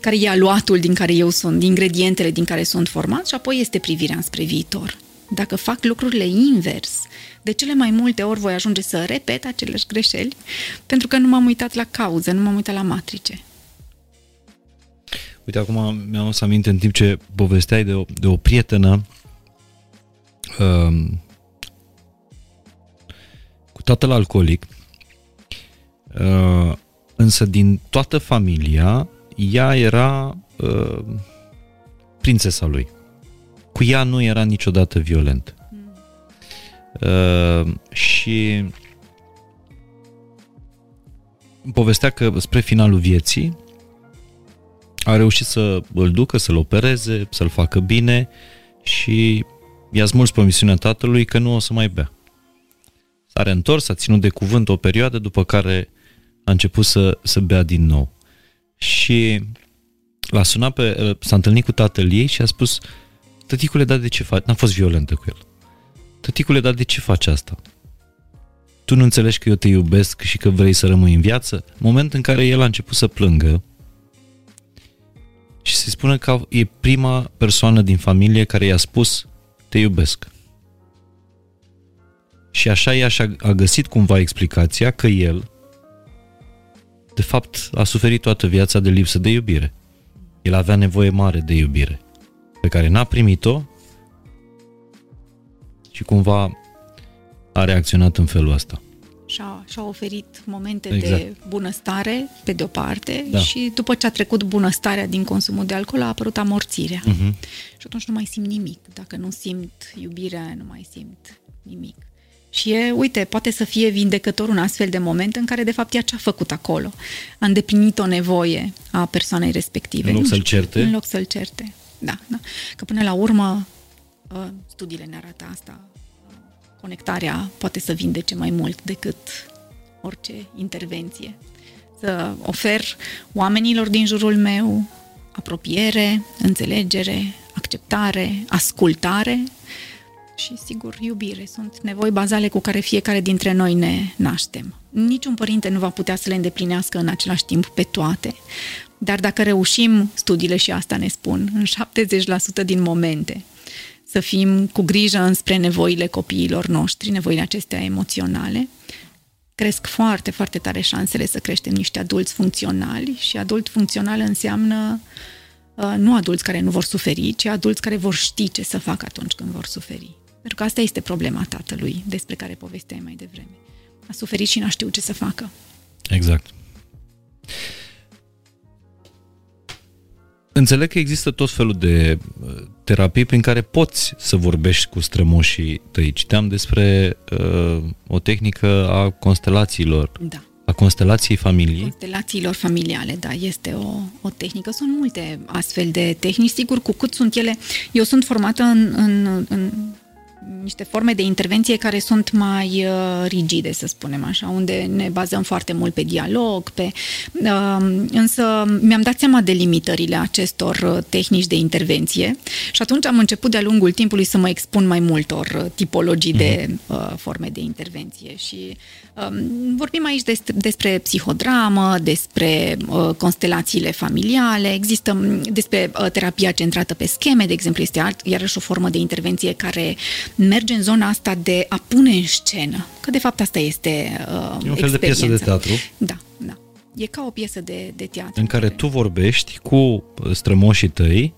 S1: care e aluatul din care eu sunt, ingredientele din care sunt format și apoi este privirea înspre viitor. Dacă fac lucrurile invers, de cele mai multe ori voi ajunge să repet aceleși greșeli pentru că nu m-am uitat la cauză, nu m-am uitat la matrice.
S2: Uite, acum mi-am să aminte în timp ce povesteai de o, de o prietenă um, tatăl alcoolic, uh, însă din toată familia, ea era uh, prințesa lui. Cu ea nu era niciodată violent. Uh, și povestea că spre finalul vieții a reușit să îl ducă, să-l opereze, să-l facă bine și i-a smuls promisiunea tatălui că nu o să mai bea. S-a reîntors, a ținut de cuvânt o perioadă, după care a început să, să bea din nou. Și l-a sunat pe, s-a întâlnit cu tatăl ei și a spus, tăticule, dar de ce faci? N-a fost violentă cu el. Tăticule, dar de ce faci asta? Tu nu înțelegi că eu te iubesc și că vrei să rămâi în viață? Moment în care el a început să plângă și se spune că e prima persoană din familie care i-a spus te iubesc. Și așa ea și-a a găsit cumva explicația că el, de fapt, a suferit toată viața de lipsă de iubire. El avea nevoie mare de iubire, pe care n-a primit-o și cumva a reacționat în felul ăsta.
S1: Și-a, și-a oferit momente exact. de bunăstare, pe de-o parte, da. și după ce a trecut bunăstarea din consumul de alcool, a apărut amorțirea. Uh-huh. Și atunci nu mai simt nimic. Dacă nu simt iubirea, nu mai simt nimic. Și e, uite, poate să fie vindecător un astfel de moment în care, de fapt, ea ce a făcut acolo? A îndeplinit o nevoie a persoanei respective.
S2: În loc să-l certe?
S1: În loc să-l certe, da. da. Că până la urmă, ă, studiile ne arată asta, conectarea poate să vindece mai mult decât orice intervenție. Să ofer oamenilor din jurul meu apropiere, înțelegere, acceptare, ascultare și, sigur, iubire. Sunt nevoi bazale cu care fiecare dintre noi ne naștem. Niciun părinte nu va putea să le îndeplinească în același timp pe toate. Dar dacă reușim, studiile și asta ne spun, în 70% din momente, să fim cu grijă înspre nevoile copiilor noștri, nevoile acestea emoționale, cresc foarte, foarte tare șansele să creștem niște adulți funcționali și adult funcțional înseamnă uh, nu adulți care nu vor suferi, ci adulți care vor ști ce să facă atunci când vor suferi. Pentru că asta este problema tatălui despre care povesteai mai devreme. A suferit și n-a știut ce să facă.
S2: Exact. Înțeleg că există tot felul de uh, terapii prin care poți să vorbești cu strămoșii tăi. Citeam despre uh, o tehnică a constelațiilor.
S1: Da.
S2: A constelației familiei.
S1: Constelațiilor familiale, da, este o, o tehnică. Sunt multe astfel de tehnici. Sigur, cu cât sunt ele... Eu sunt formată în, în, în niște forme de intervenție care sunt mai uh, rigide, să spunem așa, unde ne bazăm foarte mult pe dialog, pe, uh, însă mi-am dat seama de limitările acestor uh, tehnici de intervenție și atunci am început de-a lungul timpului să mă expun mai multor tipologii mm-hmm. de mhm. forme de intervenție și um, vorbim aici despre, despre psihodramă, despre constelațiile familiale, există despre terapia centrată pe scheme, de exemplu, este alt, iarăși o formă de intervenție care merge în zona asta de a pune în scenă. Că de fapt asta este uh, E un fel
S2: de piesă de teatru.
S1: Da, da. E ca o piesă de, de teatru.
S2: În care tu vorbești cu strămoșii tăi,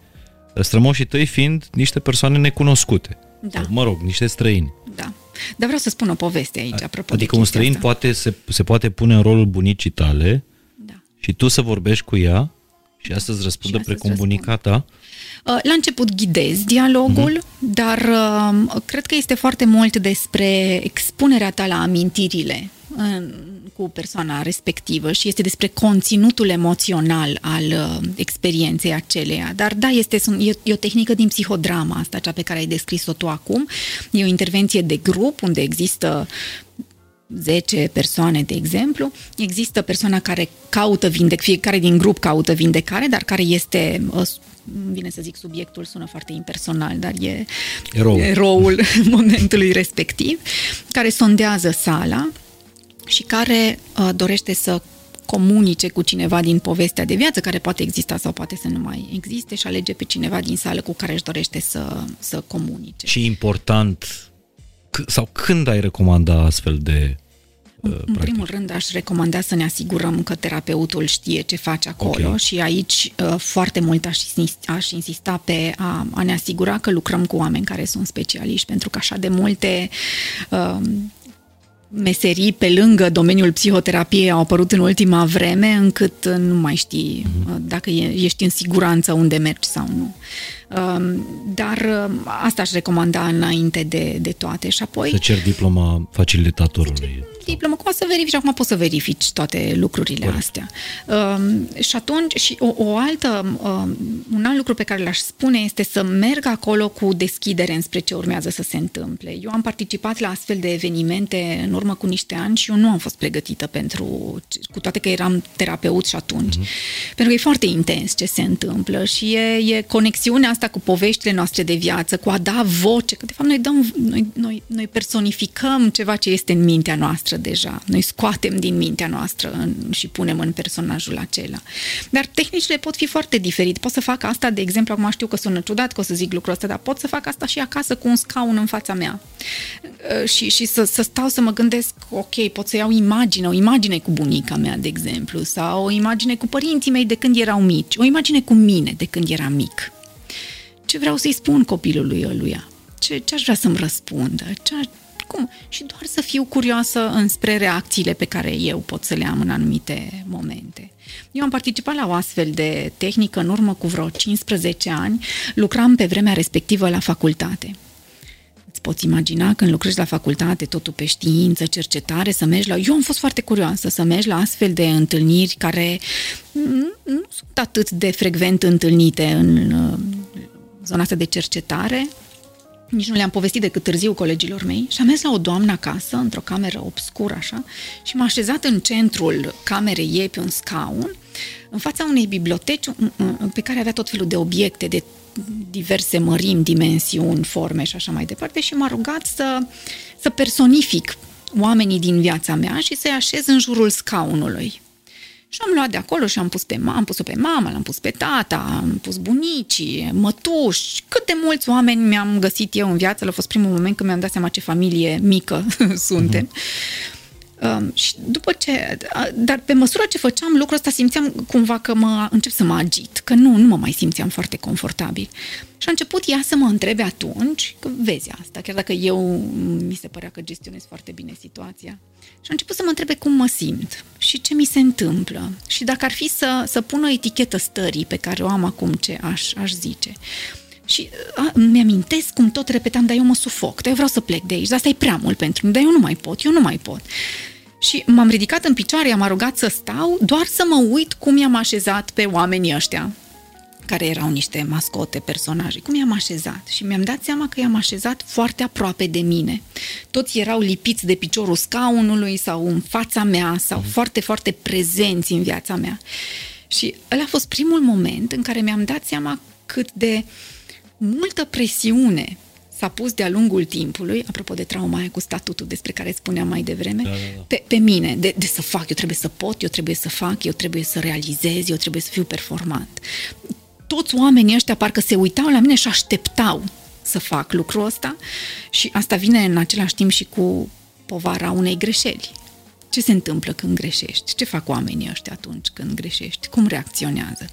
S2: strămoșii tăi fiind niște persoane necunoscute. Da. Sau, mă rog, niște străini.
S1: Da. Dar vreau să spun o poveste aici, apropo
S2: Adică un străin asta. poate se, se poate pune în rolul bunicii tale da. și tu să vorbești cu ea și asta îți răspundă precum bunica ta
S1: Uh, la început ghidez dialogul, uh-huh. dar uh, cred că este foarte mult despre expunerea ta la amintirile în, cu persoana respectivă și este despre conținutul emoțional al uh, experienței aceleia. Dar da, este e, e o tehnică din psihodrama asta, cea pe care ai descris-o tu acum. E o intervenție de grup unde există 10 persoane, de exemplu, există persoana care caută vindec, fiecare din grup caută vindecare, dar care este uh, vine să zic subiectul, sună foarte impersonal, dar e
S2: eroul,
S1: eroul momentului respectiv, care sondează sala și care uh, dorește să comunice cu cineva din povestea de viață, care poate exista sau poate să nu mai existe și alege pe cineva din sală cu care își dorește să, să comunice.
S2: Și important, sau când ai recomanda astfel de
S1: în practic. primul rând aș recomanda să ne asigurăm că terapeutul știe ce face acolo okay. și aici uh, foarte mult aș, aș insista pe a, a ne asigura că lucrăm cu oameni care sunt specialiști, pentru că așa de multe uh, meserii pe lângă domeniul psihoterapiei au apărut în ultima vreme, încât nu mai știi uh, dacă ești în siguranță unde mergi sau nu. Um, dar um, asta aș recomanda înainte de, de toate. Și apoi...
S2: Să cer diploma facilitatorului.
S1: Diploma, cum să verifici? Acum poți să verifici toate lucrurile Corect. astea. Um, și atunci, și o, o altă, um, un alt lucru pe care l-aș spune este să merg acolo cu deschidere înspre ce urmează să se întâmple. Eu am participat la astfel de evenimente în urmă cu niște ani și eu nu am fost pregătită pentru, cu toate că eram terapeut și atunci. Mm-hmm. Pentru că e foarte intens ce se întâmplă și e, e conexiunea asta cu poveștile noastre de viață, cu a da voce, că de fapt noi, dăm, noi, noi, noi personificăm ceva ce este în mintea noastră deja. Noi scoatem din mintea noastră în, și punem în personajul acela. Dar tehnicile pot fi foarte diferite. Pot să fac asta, de exemplu, acum știu că sună ciudat că o să zic lucrul ăsta, dar pot să fac asta și acasă cu un scaun în fața mea. Uh, și, și să, să stau să mă gândesc, ok, pot să iau imagine, o imagine cu bunica mea, de exemplu, sau o imagine cu părinții mei de când erau mici, o imagine cu mine de când eram mic ce vreau să-i spun copilului ăluia, ce, ce aș vrea să-mi răspundă, ce, cum? Și doar să fiu curioasă înspre reacțiile pe care eu pot să le am în anumite momente. Eu am participat la o astfel de tehnică în urmă cu vreo 15 ani, lucram pe vremea respectivă la facultate. Îți poți imagina când lucrezi la facultate, totul pe știință, cercetare, să mergi la... Eu am fost foarte curioasă să mergi la astfel de întâlniri care nu, nu sunt atât de frecvent întâlnite în zona asta de cercetare, nici nu le-am povestit decât târziu colegilor mei și am mers la o doamnă acasă, într-o cameră obscură așa, și m-a așezat în centrul camerei ei pe un scaun, în fața unei biblioteci pe care avea tot felul de obiecte de diverse mărimi, dimensiuni, forme și așa mai departe și m-a rugat să, să personific oamenii din viața mea și să-i așez în jurul scaunului. Și am luat de acolo și am pus pe mama, am pus-o pe mama, l-am pus pe tata, am pus bunicii, mătuși, cât de mulți oameni mi-am găsit eu în viață, a fost primul moment când mi-am dat seama ce familie mică suntem. Mm-hmm. Um, și după ce, dar pe măsură ce făceam lucrul ăsta simțeam cumva că mă încep să mă agit, că nu, nu mă mai simțeam foarte confortabil. Și a început ea să mă întrebe atunci, că vezi asta, chiar dacă eu mi se părea că gestionez foarte bine situația. Și a început să mă întrebe cum mă simt și ce mi se întâmplă și dacă ar fi să, să pun o etichetă stării pe care o am acum, ce aș, aș zice. Și a, mi-amintesc cum tot repetam, dar eu mă sufoc, dar eu vreau să plec de aici, dar asta e prea mult pentru mine, dar eu nu mai pot, eu nu mai pot. Și m-am ridicat în picioare, am rugat să stau, doar să mă uit cum i-am așezat pe oamenii ăștia, care erau niște mascote, personaje, cum i-am așezat. Și mi-am dat seama că i-am așezat foarte aproape de mine. Toți erau lipiți de piciorul scaunului sau în fața mea sau mm. foarte, foarte prezenți în viața mea. Și ăla a fost primul moment în care mi-am dat seama cât de multă presiune s-a pus de-a lungul timpului, apropo de trauma aia cu statutul despre care spuneam mai devreme, da, da, da. Pe, pe mine, de, de să fac, eu trebuie să pot, eu trebuie să fac, eu trebuie să realizez, eu trebuie să fiu performant. Toți oamenii ăștia parcă se uitau la mine și așteptau să fac lucrul ăsta și asta vine în același timp și cu povara unei greșeli. Ce se întâmplă când greșești? Ce fac oamenii ăștia atunci când greșești? Cum reacționează?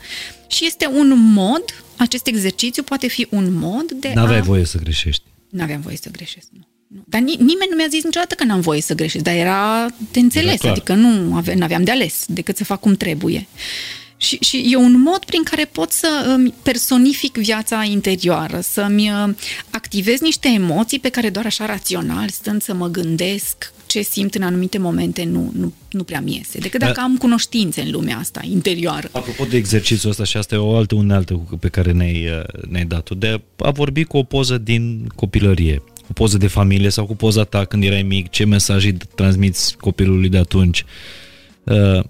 S1: Și este un mod, acest exercițiu poate fi un mod de
S2: N-aveai a... voie să greșești.
S1: N-aveam voie să greșesc, nu. nu. Dar ni- nimeni nu mi-a zis niciodată că n-am voie să greșesc, dar era de înțeles, era adică nu ave- aveam de ales decât să fac cum trebuie. Și, și e un mod prin care pot să personific viața interioară, să-mi uh, activez niște emoții pe care doar așa rațional, stând să mă gândesc ce simt în anumite momente, nu, nu, nu prea mi iese. Decât dacă am cunoștințe în lumea asta, interioară.
S2: Apropo de exercițiul ăsta, și asta e o altă unealtă pe care ne-ai, uh, ne-ai dat-o, de a vorbi cu o poză din copilărie, o poză de familie sau cu poza ta când erai mic, ce mesaj îi transmiți copilului de atunci. Uh,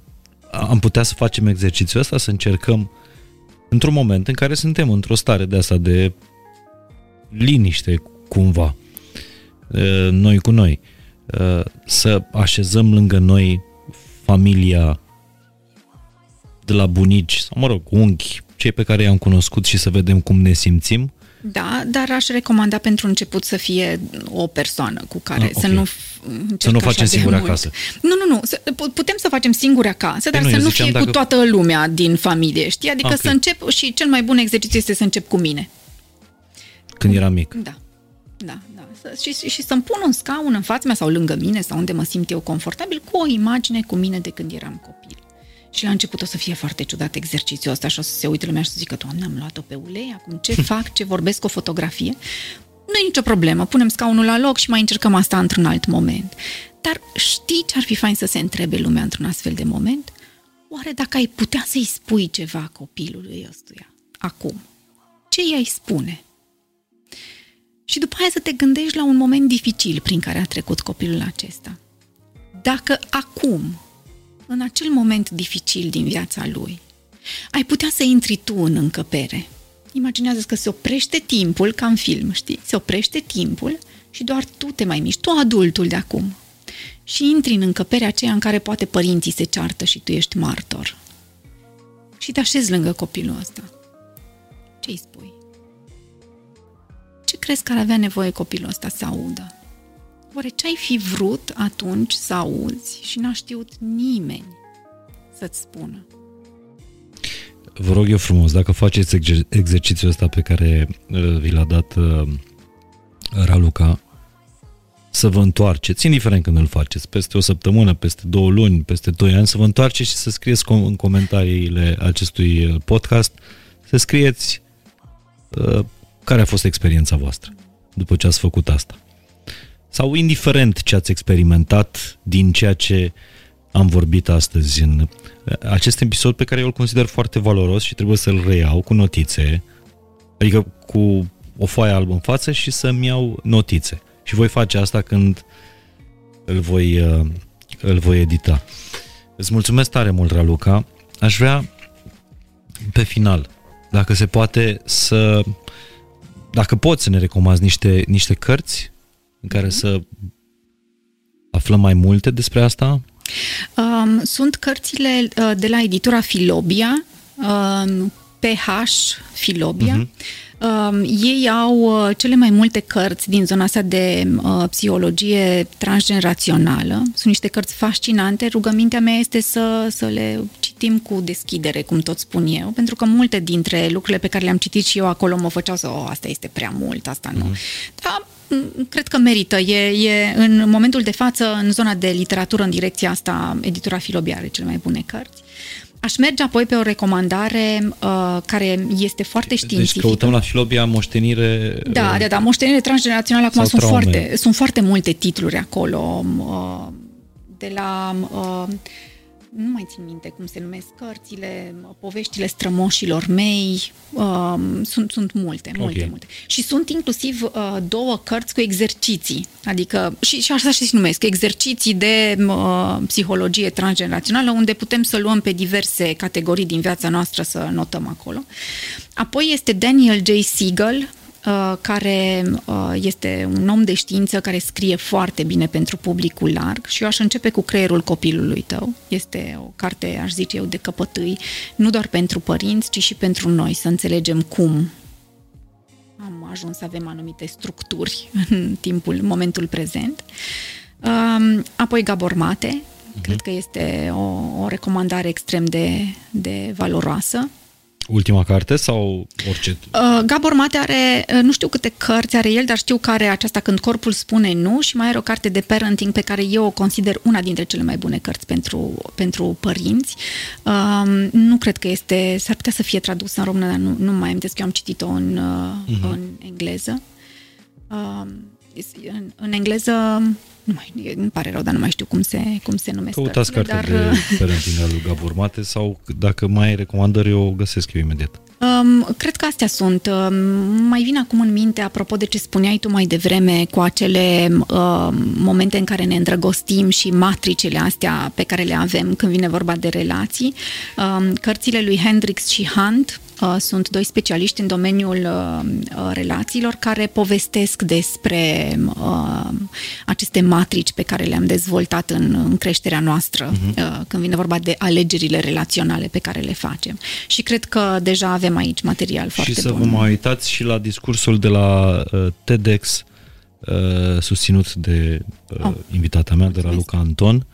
S2: am putea să facem exercițiul ăsta, să încercăm într-un moment în care suntem într-o stare de asta de liniște, cumva, noi cu noi, să așezăm lângă noi familia de la bunici, sau mă rog, unghi, cei pe care i-am cunoscut și să vedem cum ne simțim
S1: da, dar aș recomanda pentru început să fie o persoană cu care ah, okay. să nu
S2: să nu facem singur acasă.
S1: Nu, nu, nu. Putem să facem singur acasă, dar păi nu, să nu fie dacă... cu toată lumea din familie, știi? Adică okay. să încep și cel mai bun exercițiu este să încep cu mine.
S2: Când eram mic.
S1: Da. Da, da. Și, și să-mi pun un scaun în fața mea sau lângă mine sau unde mă simt eu confortabil cu o imagine cu mine de când eram copil. Și la început o să fie foarte ciudat exercițiul ăsta și o să se uite lumea și să zică, Doamne, am luat-o pe ulei, acum ce fac, ce vorbesc cu o fotografie? Nu e nicio problemă, punem scaunul la loc și mai încercăm asta într-un alt moment. Dar știi ce ar fi fain să se întrebe lumea într-un astfel de moment? Oare dacă ai putea să-i spui ceva copilului ăstuia, acum, ce i-ai spune? Și după aia să te gândești la un moment dificil prin care a trecut copilul acesta. Dacă acum, în acel moment dificil din viața lui, ai putea să intri tu în încăpere. Imaginează că se oprește timpul, ca în film, știi? Se oprește timpul și doar tu te mai miști, tu adultul de acum. Și intri în încăperea aceea în care poate părinții se ceartă și tu ești martor. Și te așezi lângă copilul ăsta. Ce-i spui? Ce crezi că ar avea nevoie copilul ăsta să audă? Oare ce ai fi vrut atunci să auzi și n-a știut nimeni să-ți spună?
S2: Vă rog eu frumos, dacă faceți exer- exercițiul ăsta pe care uh, vi l-a dat uh, Raluca, să vă întoarceți, indiferent când îl faceți, peste o săptămână, peste două luni, peste doi ani, să vă întoarceți și să scrieți com- în comentariile acestui uh, podcast, să scrieți uh, care a fost experiența voastră după ce ați făcut asta. Sau indiferent ce ați experimentat din ceea ce am vorbit astăzi în uh, acest episod pe care eu îl consider foarte valoros și trebuie să-l reiau cu notițe, adică cu o foaie albă în față și să-mi iau notițe. Și voi face asta când îl voi, uh, îl voi edita. Îți mulțumesc tare mult, Raluca. Aș vrea, pe final, dacă se poate, să... Dacă poți să ne recomanzi niște, niște cărți în care să aflăm mai multe despre asta?
S1: Um, sunt cărțile uh, de la editura Filobia, um, PH Filobia. Uh-huh. Uh, ei au uh, cele mai multe cărți din zona asta de uh, psihologie transgenerațională. Sunt niște cărți fascinante. Rugămintea mea este să, să le citim cu deschidere, cum tot spun eu, pentru că multe dintre lucrurile pe care le-am citit și eu acolo mă făceau să, oh, asta este prea mult, asta nu. Uh-huh. Dar cred că merită. E, e în momentul de față, în zona de literatură, în direcția asta, editura Filobia are cele mai bune cărți. Aș merge apoi pe o recomandare uh, care este foarte deci științifică.
S2: Deci căutăm la Filobia moștenire...
S1: Da, uh, da, da, moștenire transgenerațională. Acum sunt foarte, sunt foarte multe titluri acolo. Uh, de la... Uh, nu mai țin minte cum se numesc cărțile, poveștile strămoșilor mei, uh, sunt, sunt multe, multe, okay. multe. Și sunt inclusiv uh, două cărți cu exerciții, adică, și, și așa și se numesc, exerciții de uh, psihologie transgenerațională, unde putem să luăm pe diverse categorii din viața noastră să notăm acolo. Apoi este Daniel J. Siegel, Uh, care uh, este un om de știință care scrie foarte bine pentru publicul larg și eu aș începe cu creierul copilului tău. Este o carte, aș zice eu, de căpătâi, nu doar pentru părinți, ci și pentru noi, să înțelegem cum am ajuns să avem anumite structuri în timpul, în momentul prezent. Um, apoi Gabor Mate, uh-huh. cred că este o, o recomandare extrem de, de valoroasă.
S2: Ultima carte sau orice?
S1: Uh, Gabor Mate are, uh, nu știu câte cărți are el, dar știu că are aceasta Când corpul spune nu și mai are o carte de parenting pe care eu o consider una dintre cele mai bune cărți pentru, pentru părinți. Uh, nu cred că este, s-ar putea să fie tradusă în română, dar nu, nu mai am că eu am citit-o în, uh, uh-huh. în engleză. Uh, în, în engleză nu mai, îmi pare rău, dar nu mai știu cum se, cum se numesc.
S2: Căutați cartea dar... de parenting al lui Gabor Mate sau dacă mai ai recomandări, eu o găsesc eu imediat.
S1: Um, cred că astea sunt. Um, mai vin acum în minte, apropo de ce spuneai tu mai devreme, cu acele um, momente în care ne îndrăgostim și matricele astea pe care le avem când vine vorba de relații. Um, cărțile lui Hendrix și Hunt, Uh, sunt doi specialiști în domeniul uh, uh, relațiilor care povestesc despre aceste matrici pe care le-am dezvoltat în, în creșterea noastră uh-huh. când vine vorba de alegerile relaționale pe care le facem. Și cred că deja avem aici material foarte
S2: bun. Și să
S1: bun.
S2: vă mai uitați și la discursul de la TEDx susținut de oh. invitata mea, de la Luca Anton,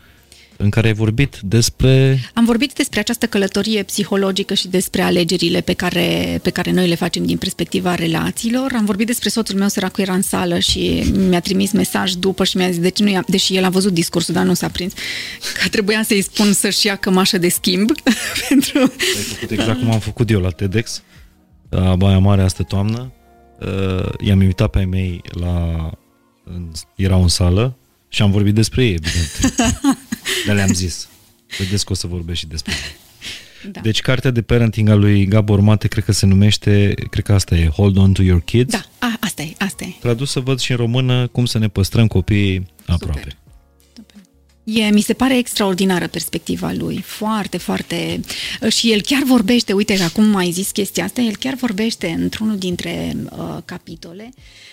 S2: în care ai vorbit despre...
S1: Am vorbit despre această călătorie psihologică și despre alegerile pe care, pe care noi le facem din perspectiva relațiilor. Am vorbit despre soțul meu, săracu era în sală și mi-a trimis mesaj după și mi-a zis, deci nu deși el a văzut discursul, dar nu s-a prins, că trebuia să-i spun să-și ia cămașă de schimb. pentru...
S2: Ai făcut exact cum am făcut eu la TEDx, la Baia Mare astă toamnă. Uh, i-am invitat pe ai mei la... erau în sală și am vorbit despre ei, evident. Dar le-am zis. Vedeți că o să vorbesc și despre ei. Da. Deci cartea de parenting a lui Gabor Mate cred că se numește, cred că asta e Hold on to your kids.
S1: Da, a, asta e, asta e.
S2: Tradus să văd și în română cum să ne păstrăm copiii aproape. Super.
S1: E, mi se pare extraordinară perspectiva lui, foarte, foarte... Și el chiar vorbește, uite, acum ai zis chestia asta, el chiar vorbește într-unul dintre uh, capitole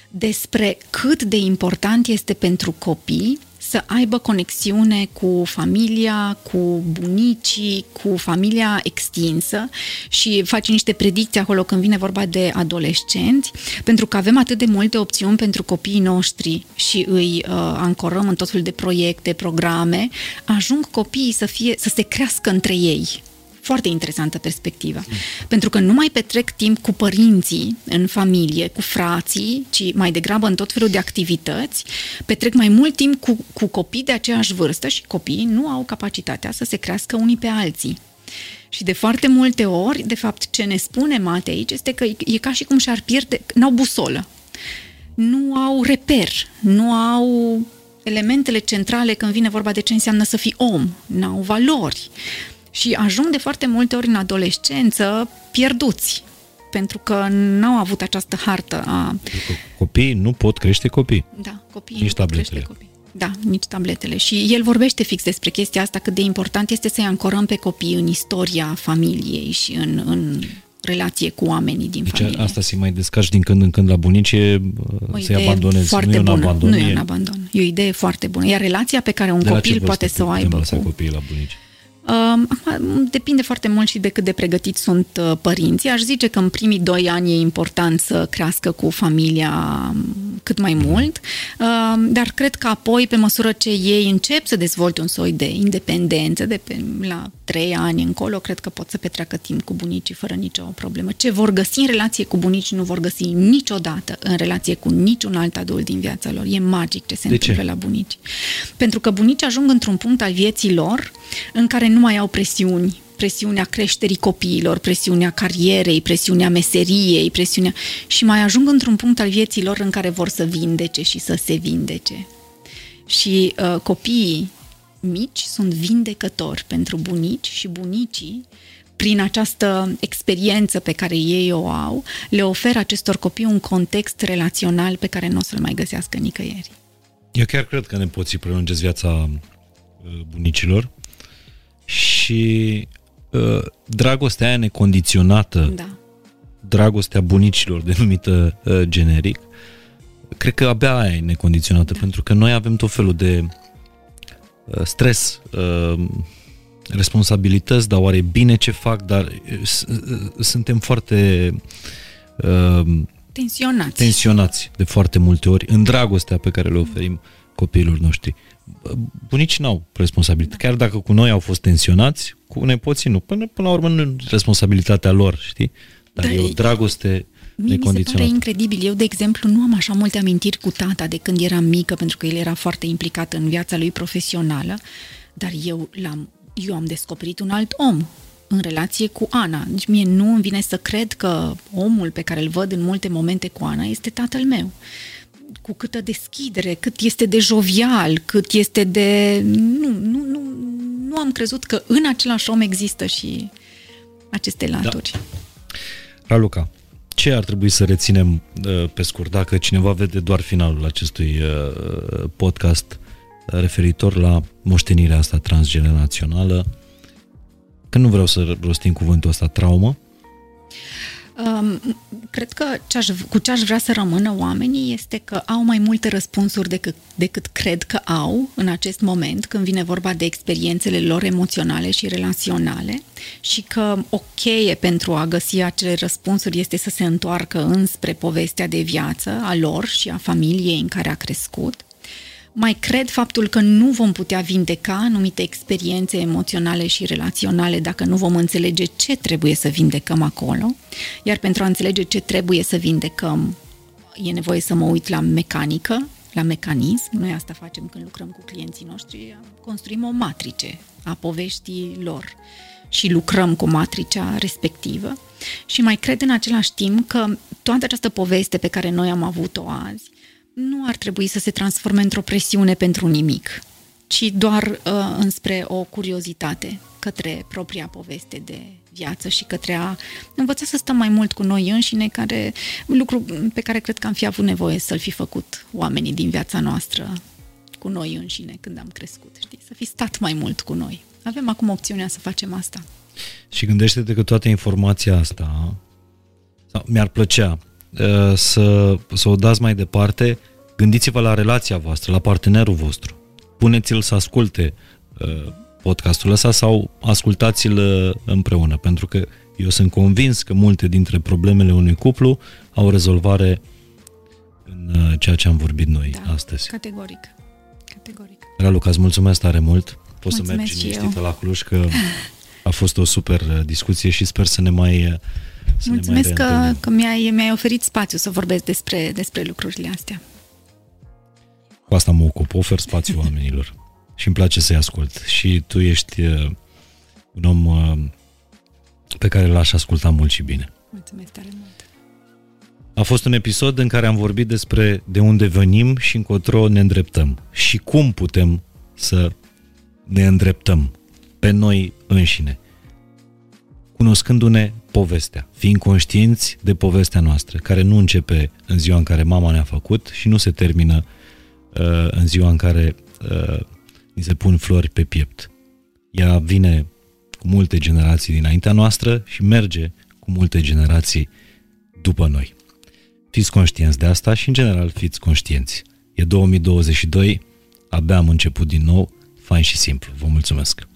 S1: despre cât de important este pentru copii să aibă conexiune cu familia, cu bunicii, cu familia extinsă și face niște predicții acolo când vine vorba de adolescenți, pentru că avem atât de multe opțiuni pentru copiii noștri și îi uh, ancorăm în tot felul de proiecte, programe, ajung copiii să, fie, să se crească între ei foarte interesantă perspectivă. Mm. Pentru că nu mai petrec timp cu părinții în familie, cu frații, ci mai degrabă în tot felul de activități, petrec mai mult timp cu, cu copii de aceeași vârstă și copiii nu au capacitatea să se crească unii pe alții. Și de foarte multe ori, de fapt, ce ne spune Mate aici este că e ca și cum și-ar pierde, n-au busolă, nu au reper, nu au elementele centrale când vine vorba de ce înseamnă să fii om, n-au valori, și ajung de foarte multe ori în adolescență pierduți, pentru că n-au avut această hartă a...
S2: Copiii nu pot crește copii.
S1: Da, copiii nici nu pot crește copii. Da, nici tabletele. Și el vorbește fix despre chestia asta, cât de important este să-i ancorăm pe copii în istoria familiei și în, în relație cu oamenii din
S2: deci
S1: familie.
S2: asta să mai descarci din când în când la bunici, să-i abandonezi.
S1: Foarte
S2: nu e
S1: bună.
S2: un abandon.
S1: Nu e un abandon. E o idee foarte bună. Iar relația pe care un
S2: de
S1: copil poate să o aibă
S2: cu... copiii la bunici?
S1: Depinde foarte mult și de cât de pregătiți sunt uh, părinții. Aș zice că în primii doi ani e important să crească cu familia um, cât mai mult, um, dar cred că apoi, pe măsură ce ei încep să dezvolte un soi de independență, de pe, la trei ani încolo, cred că pot să petreacă timp cu bunicii fără nicio problemă. Ce vor găsi în relație cu bunicii nu vor găsi niciodată în relație cu niciun alt adult din viața lor. E magic ce se de întâmplă ce? la bunici. Pentru că bunicii ajung într-un punct al vieții lor în care nu mai au presiuni, presiunea creșterii copiilor, presiunea carierei, presiunea meseriei, presiunea... și mai ajung într-un punct al vieții lor în care vor să vindece și să se vindece. Și uh, copiii mici sunt vindecători pentru bunici și bunicii prin această experiență pe care ei o au, le oferă acestor copii un context relațional pe care nu o să-l mai găsească nicăieri.
S2: Eu chiar cred că nepoții prelungesc viața uh, bunicilor și uh, dragostea aia necondiționată, da. dragostea bunicilor denumită uh, generic, cred că abia aia e necondiționată, da. pentru că noi avem tot felul de uh, stres, uh, responsabilități, dar oare bine ce fac, dar uh, uh, suntem foarte
S1: uh, tensionați.
S2: tensionați de foarte multe ori în dragostea pe care le oferim copiilor noștri bunicii n-au responsabilitate. Chiar dacă cu noi au fost tensionați, cu nepoții nu. Până, până la urmă nu e responsabilitatea lor, știi? Dar da, e o dragoste
S1: Mie mi se pare incredibil. Eu, de exemplu, nu am așa multe amintiri cu tata de când eram mică, pentru că el era foarte implicat în viața lui profesională, dar eu, l-am, eu am descoperit un alt om în relație cu Ana. Deci mie nu îmi vine să cred că omul pe care îl văd în multe momente cu Ana este tatăl meu cu câtă deschidere, cât este de jovial, cât este de... Nu, nu, nu, nu am crezut că în același om există și aceste da. laturi. Da.
S2: Raluca, ce ar trebui să reținem uh, pe scurt, dacă cineva vede doar finalul acestui uh, podcast referitor la moștenirea asta transgenerațională, că nu vreau să rostim cuvântul ăsta traumă,
S1: Um, cred că ce aș, cu ce aș vrea să rămână oamenii este că au mai multe răspunsuri decât, decât cred că au în acest moment când vine vorba de experiențele lor emoționale și relaționale și că o cheie pentru a găsi acele răspunsuri este să se întoarcă înspre povestea de viață a lor și a familiei în care a crescut Mai cred faptul că nu vom putea vindeca anumite experiențe emoționale și relaționale dacă nu vom înțelege ce trebuie să vindecăm acolo, iar pentru a înțelege ce trebuie să vindecăm, e nevoie să mă uit la mecanică, la mecanism. Noi asta facem când lucrăm cu clienții noștri, construim o matrice a poveștii lor și lucrăm cu matricea respectivă. Și mai cred în același timp că toată această poveste pe care noi am avut-o azi nu ar trebui să se transforme într-o presiune pentru nimic, ci doar uh, înspre o curiozitate către propria poveste de viață și către a învăța să stăm mai mult cu noi înșine, care, lucru pe care cred că am fi avut nevoie să-l fi făcut oamenii din viața noastră cu noi înșine când am crescut, știi? Să fi stat mai mult cu noi. Avem acum opțiunea să facem asta.
S2: Și gândește-te că toată informația asta sau mi-ar plăcea uh, să, să o dați mai departe. Gândiți-vă la relația voastră, la partenerul vostru. Puneți-l să asculte uh, podcastul ăsta sau ascultați-l uh, împreună, pentru că eu sunt convins că multe dintre problemele unui cuplu au rezolvare în uh, ceea ce am vorbit noi da, astăzi.
S1: categoric. Categoric.
S2: Raluca, îți mulțumesc tare mult. Poți să mergi liniștită la Cluj, că a fost o super uh, discuție și sper să ne mai
S1: să Mulțumesc ne mai că, că mi-ai, mi-ai oferit spațiu să vorbesc despre, despre lucrurile astea.
S2: Cu asta mă ocup, ofer spațiu oamenilor și îmi place să-i ascult. Și tu ești uh, un om uh, pe care l-aș asculta mult și bine.
S1: Mulțumesc tare mult.
S2: A fost un episod în care am vorbit despre de unde venim și încotro ne îndreptăm și cum putem să ne îndreptăm pe noi înșine, cunoscându-ne povestea, fiind conștienți de povestea noastră, care nu începe în ziua în care mama ne-a făcut și nu se termină uh, în ziua în care uh, ni se pun flori pe piept. Ea vine cu multe generații dinaintea noastră și merge cu multe generații după noi. Fiți conștienți de asta și, în general, fiți conștienți. E 2022, abia am început din nou, fain și simplu. Vă mulțumesc!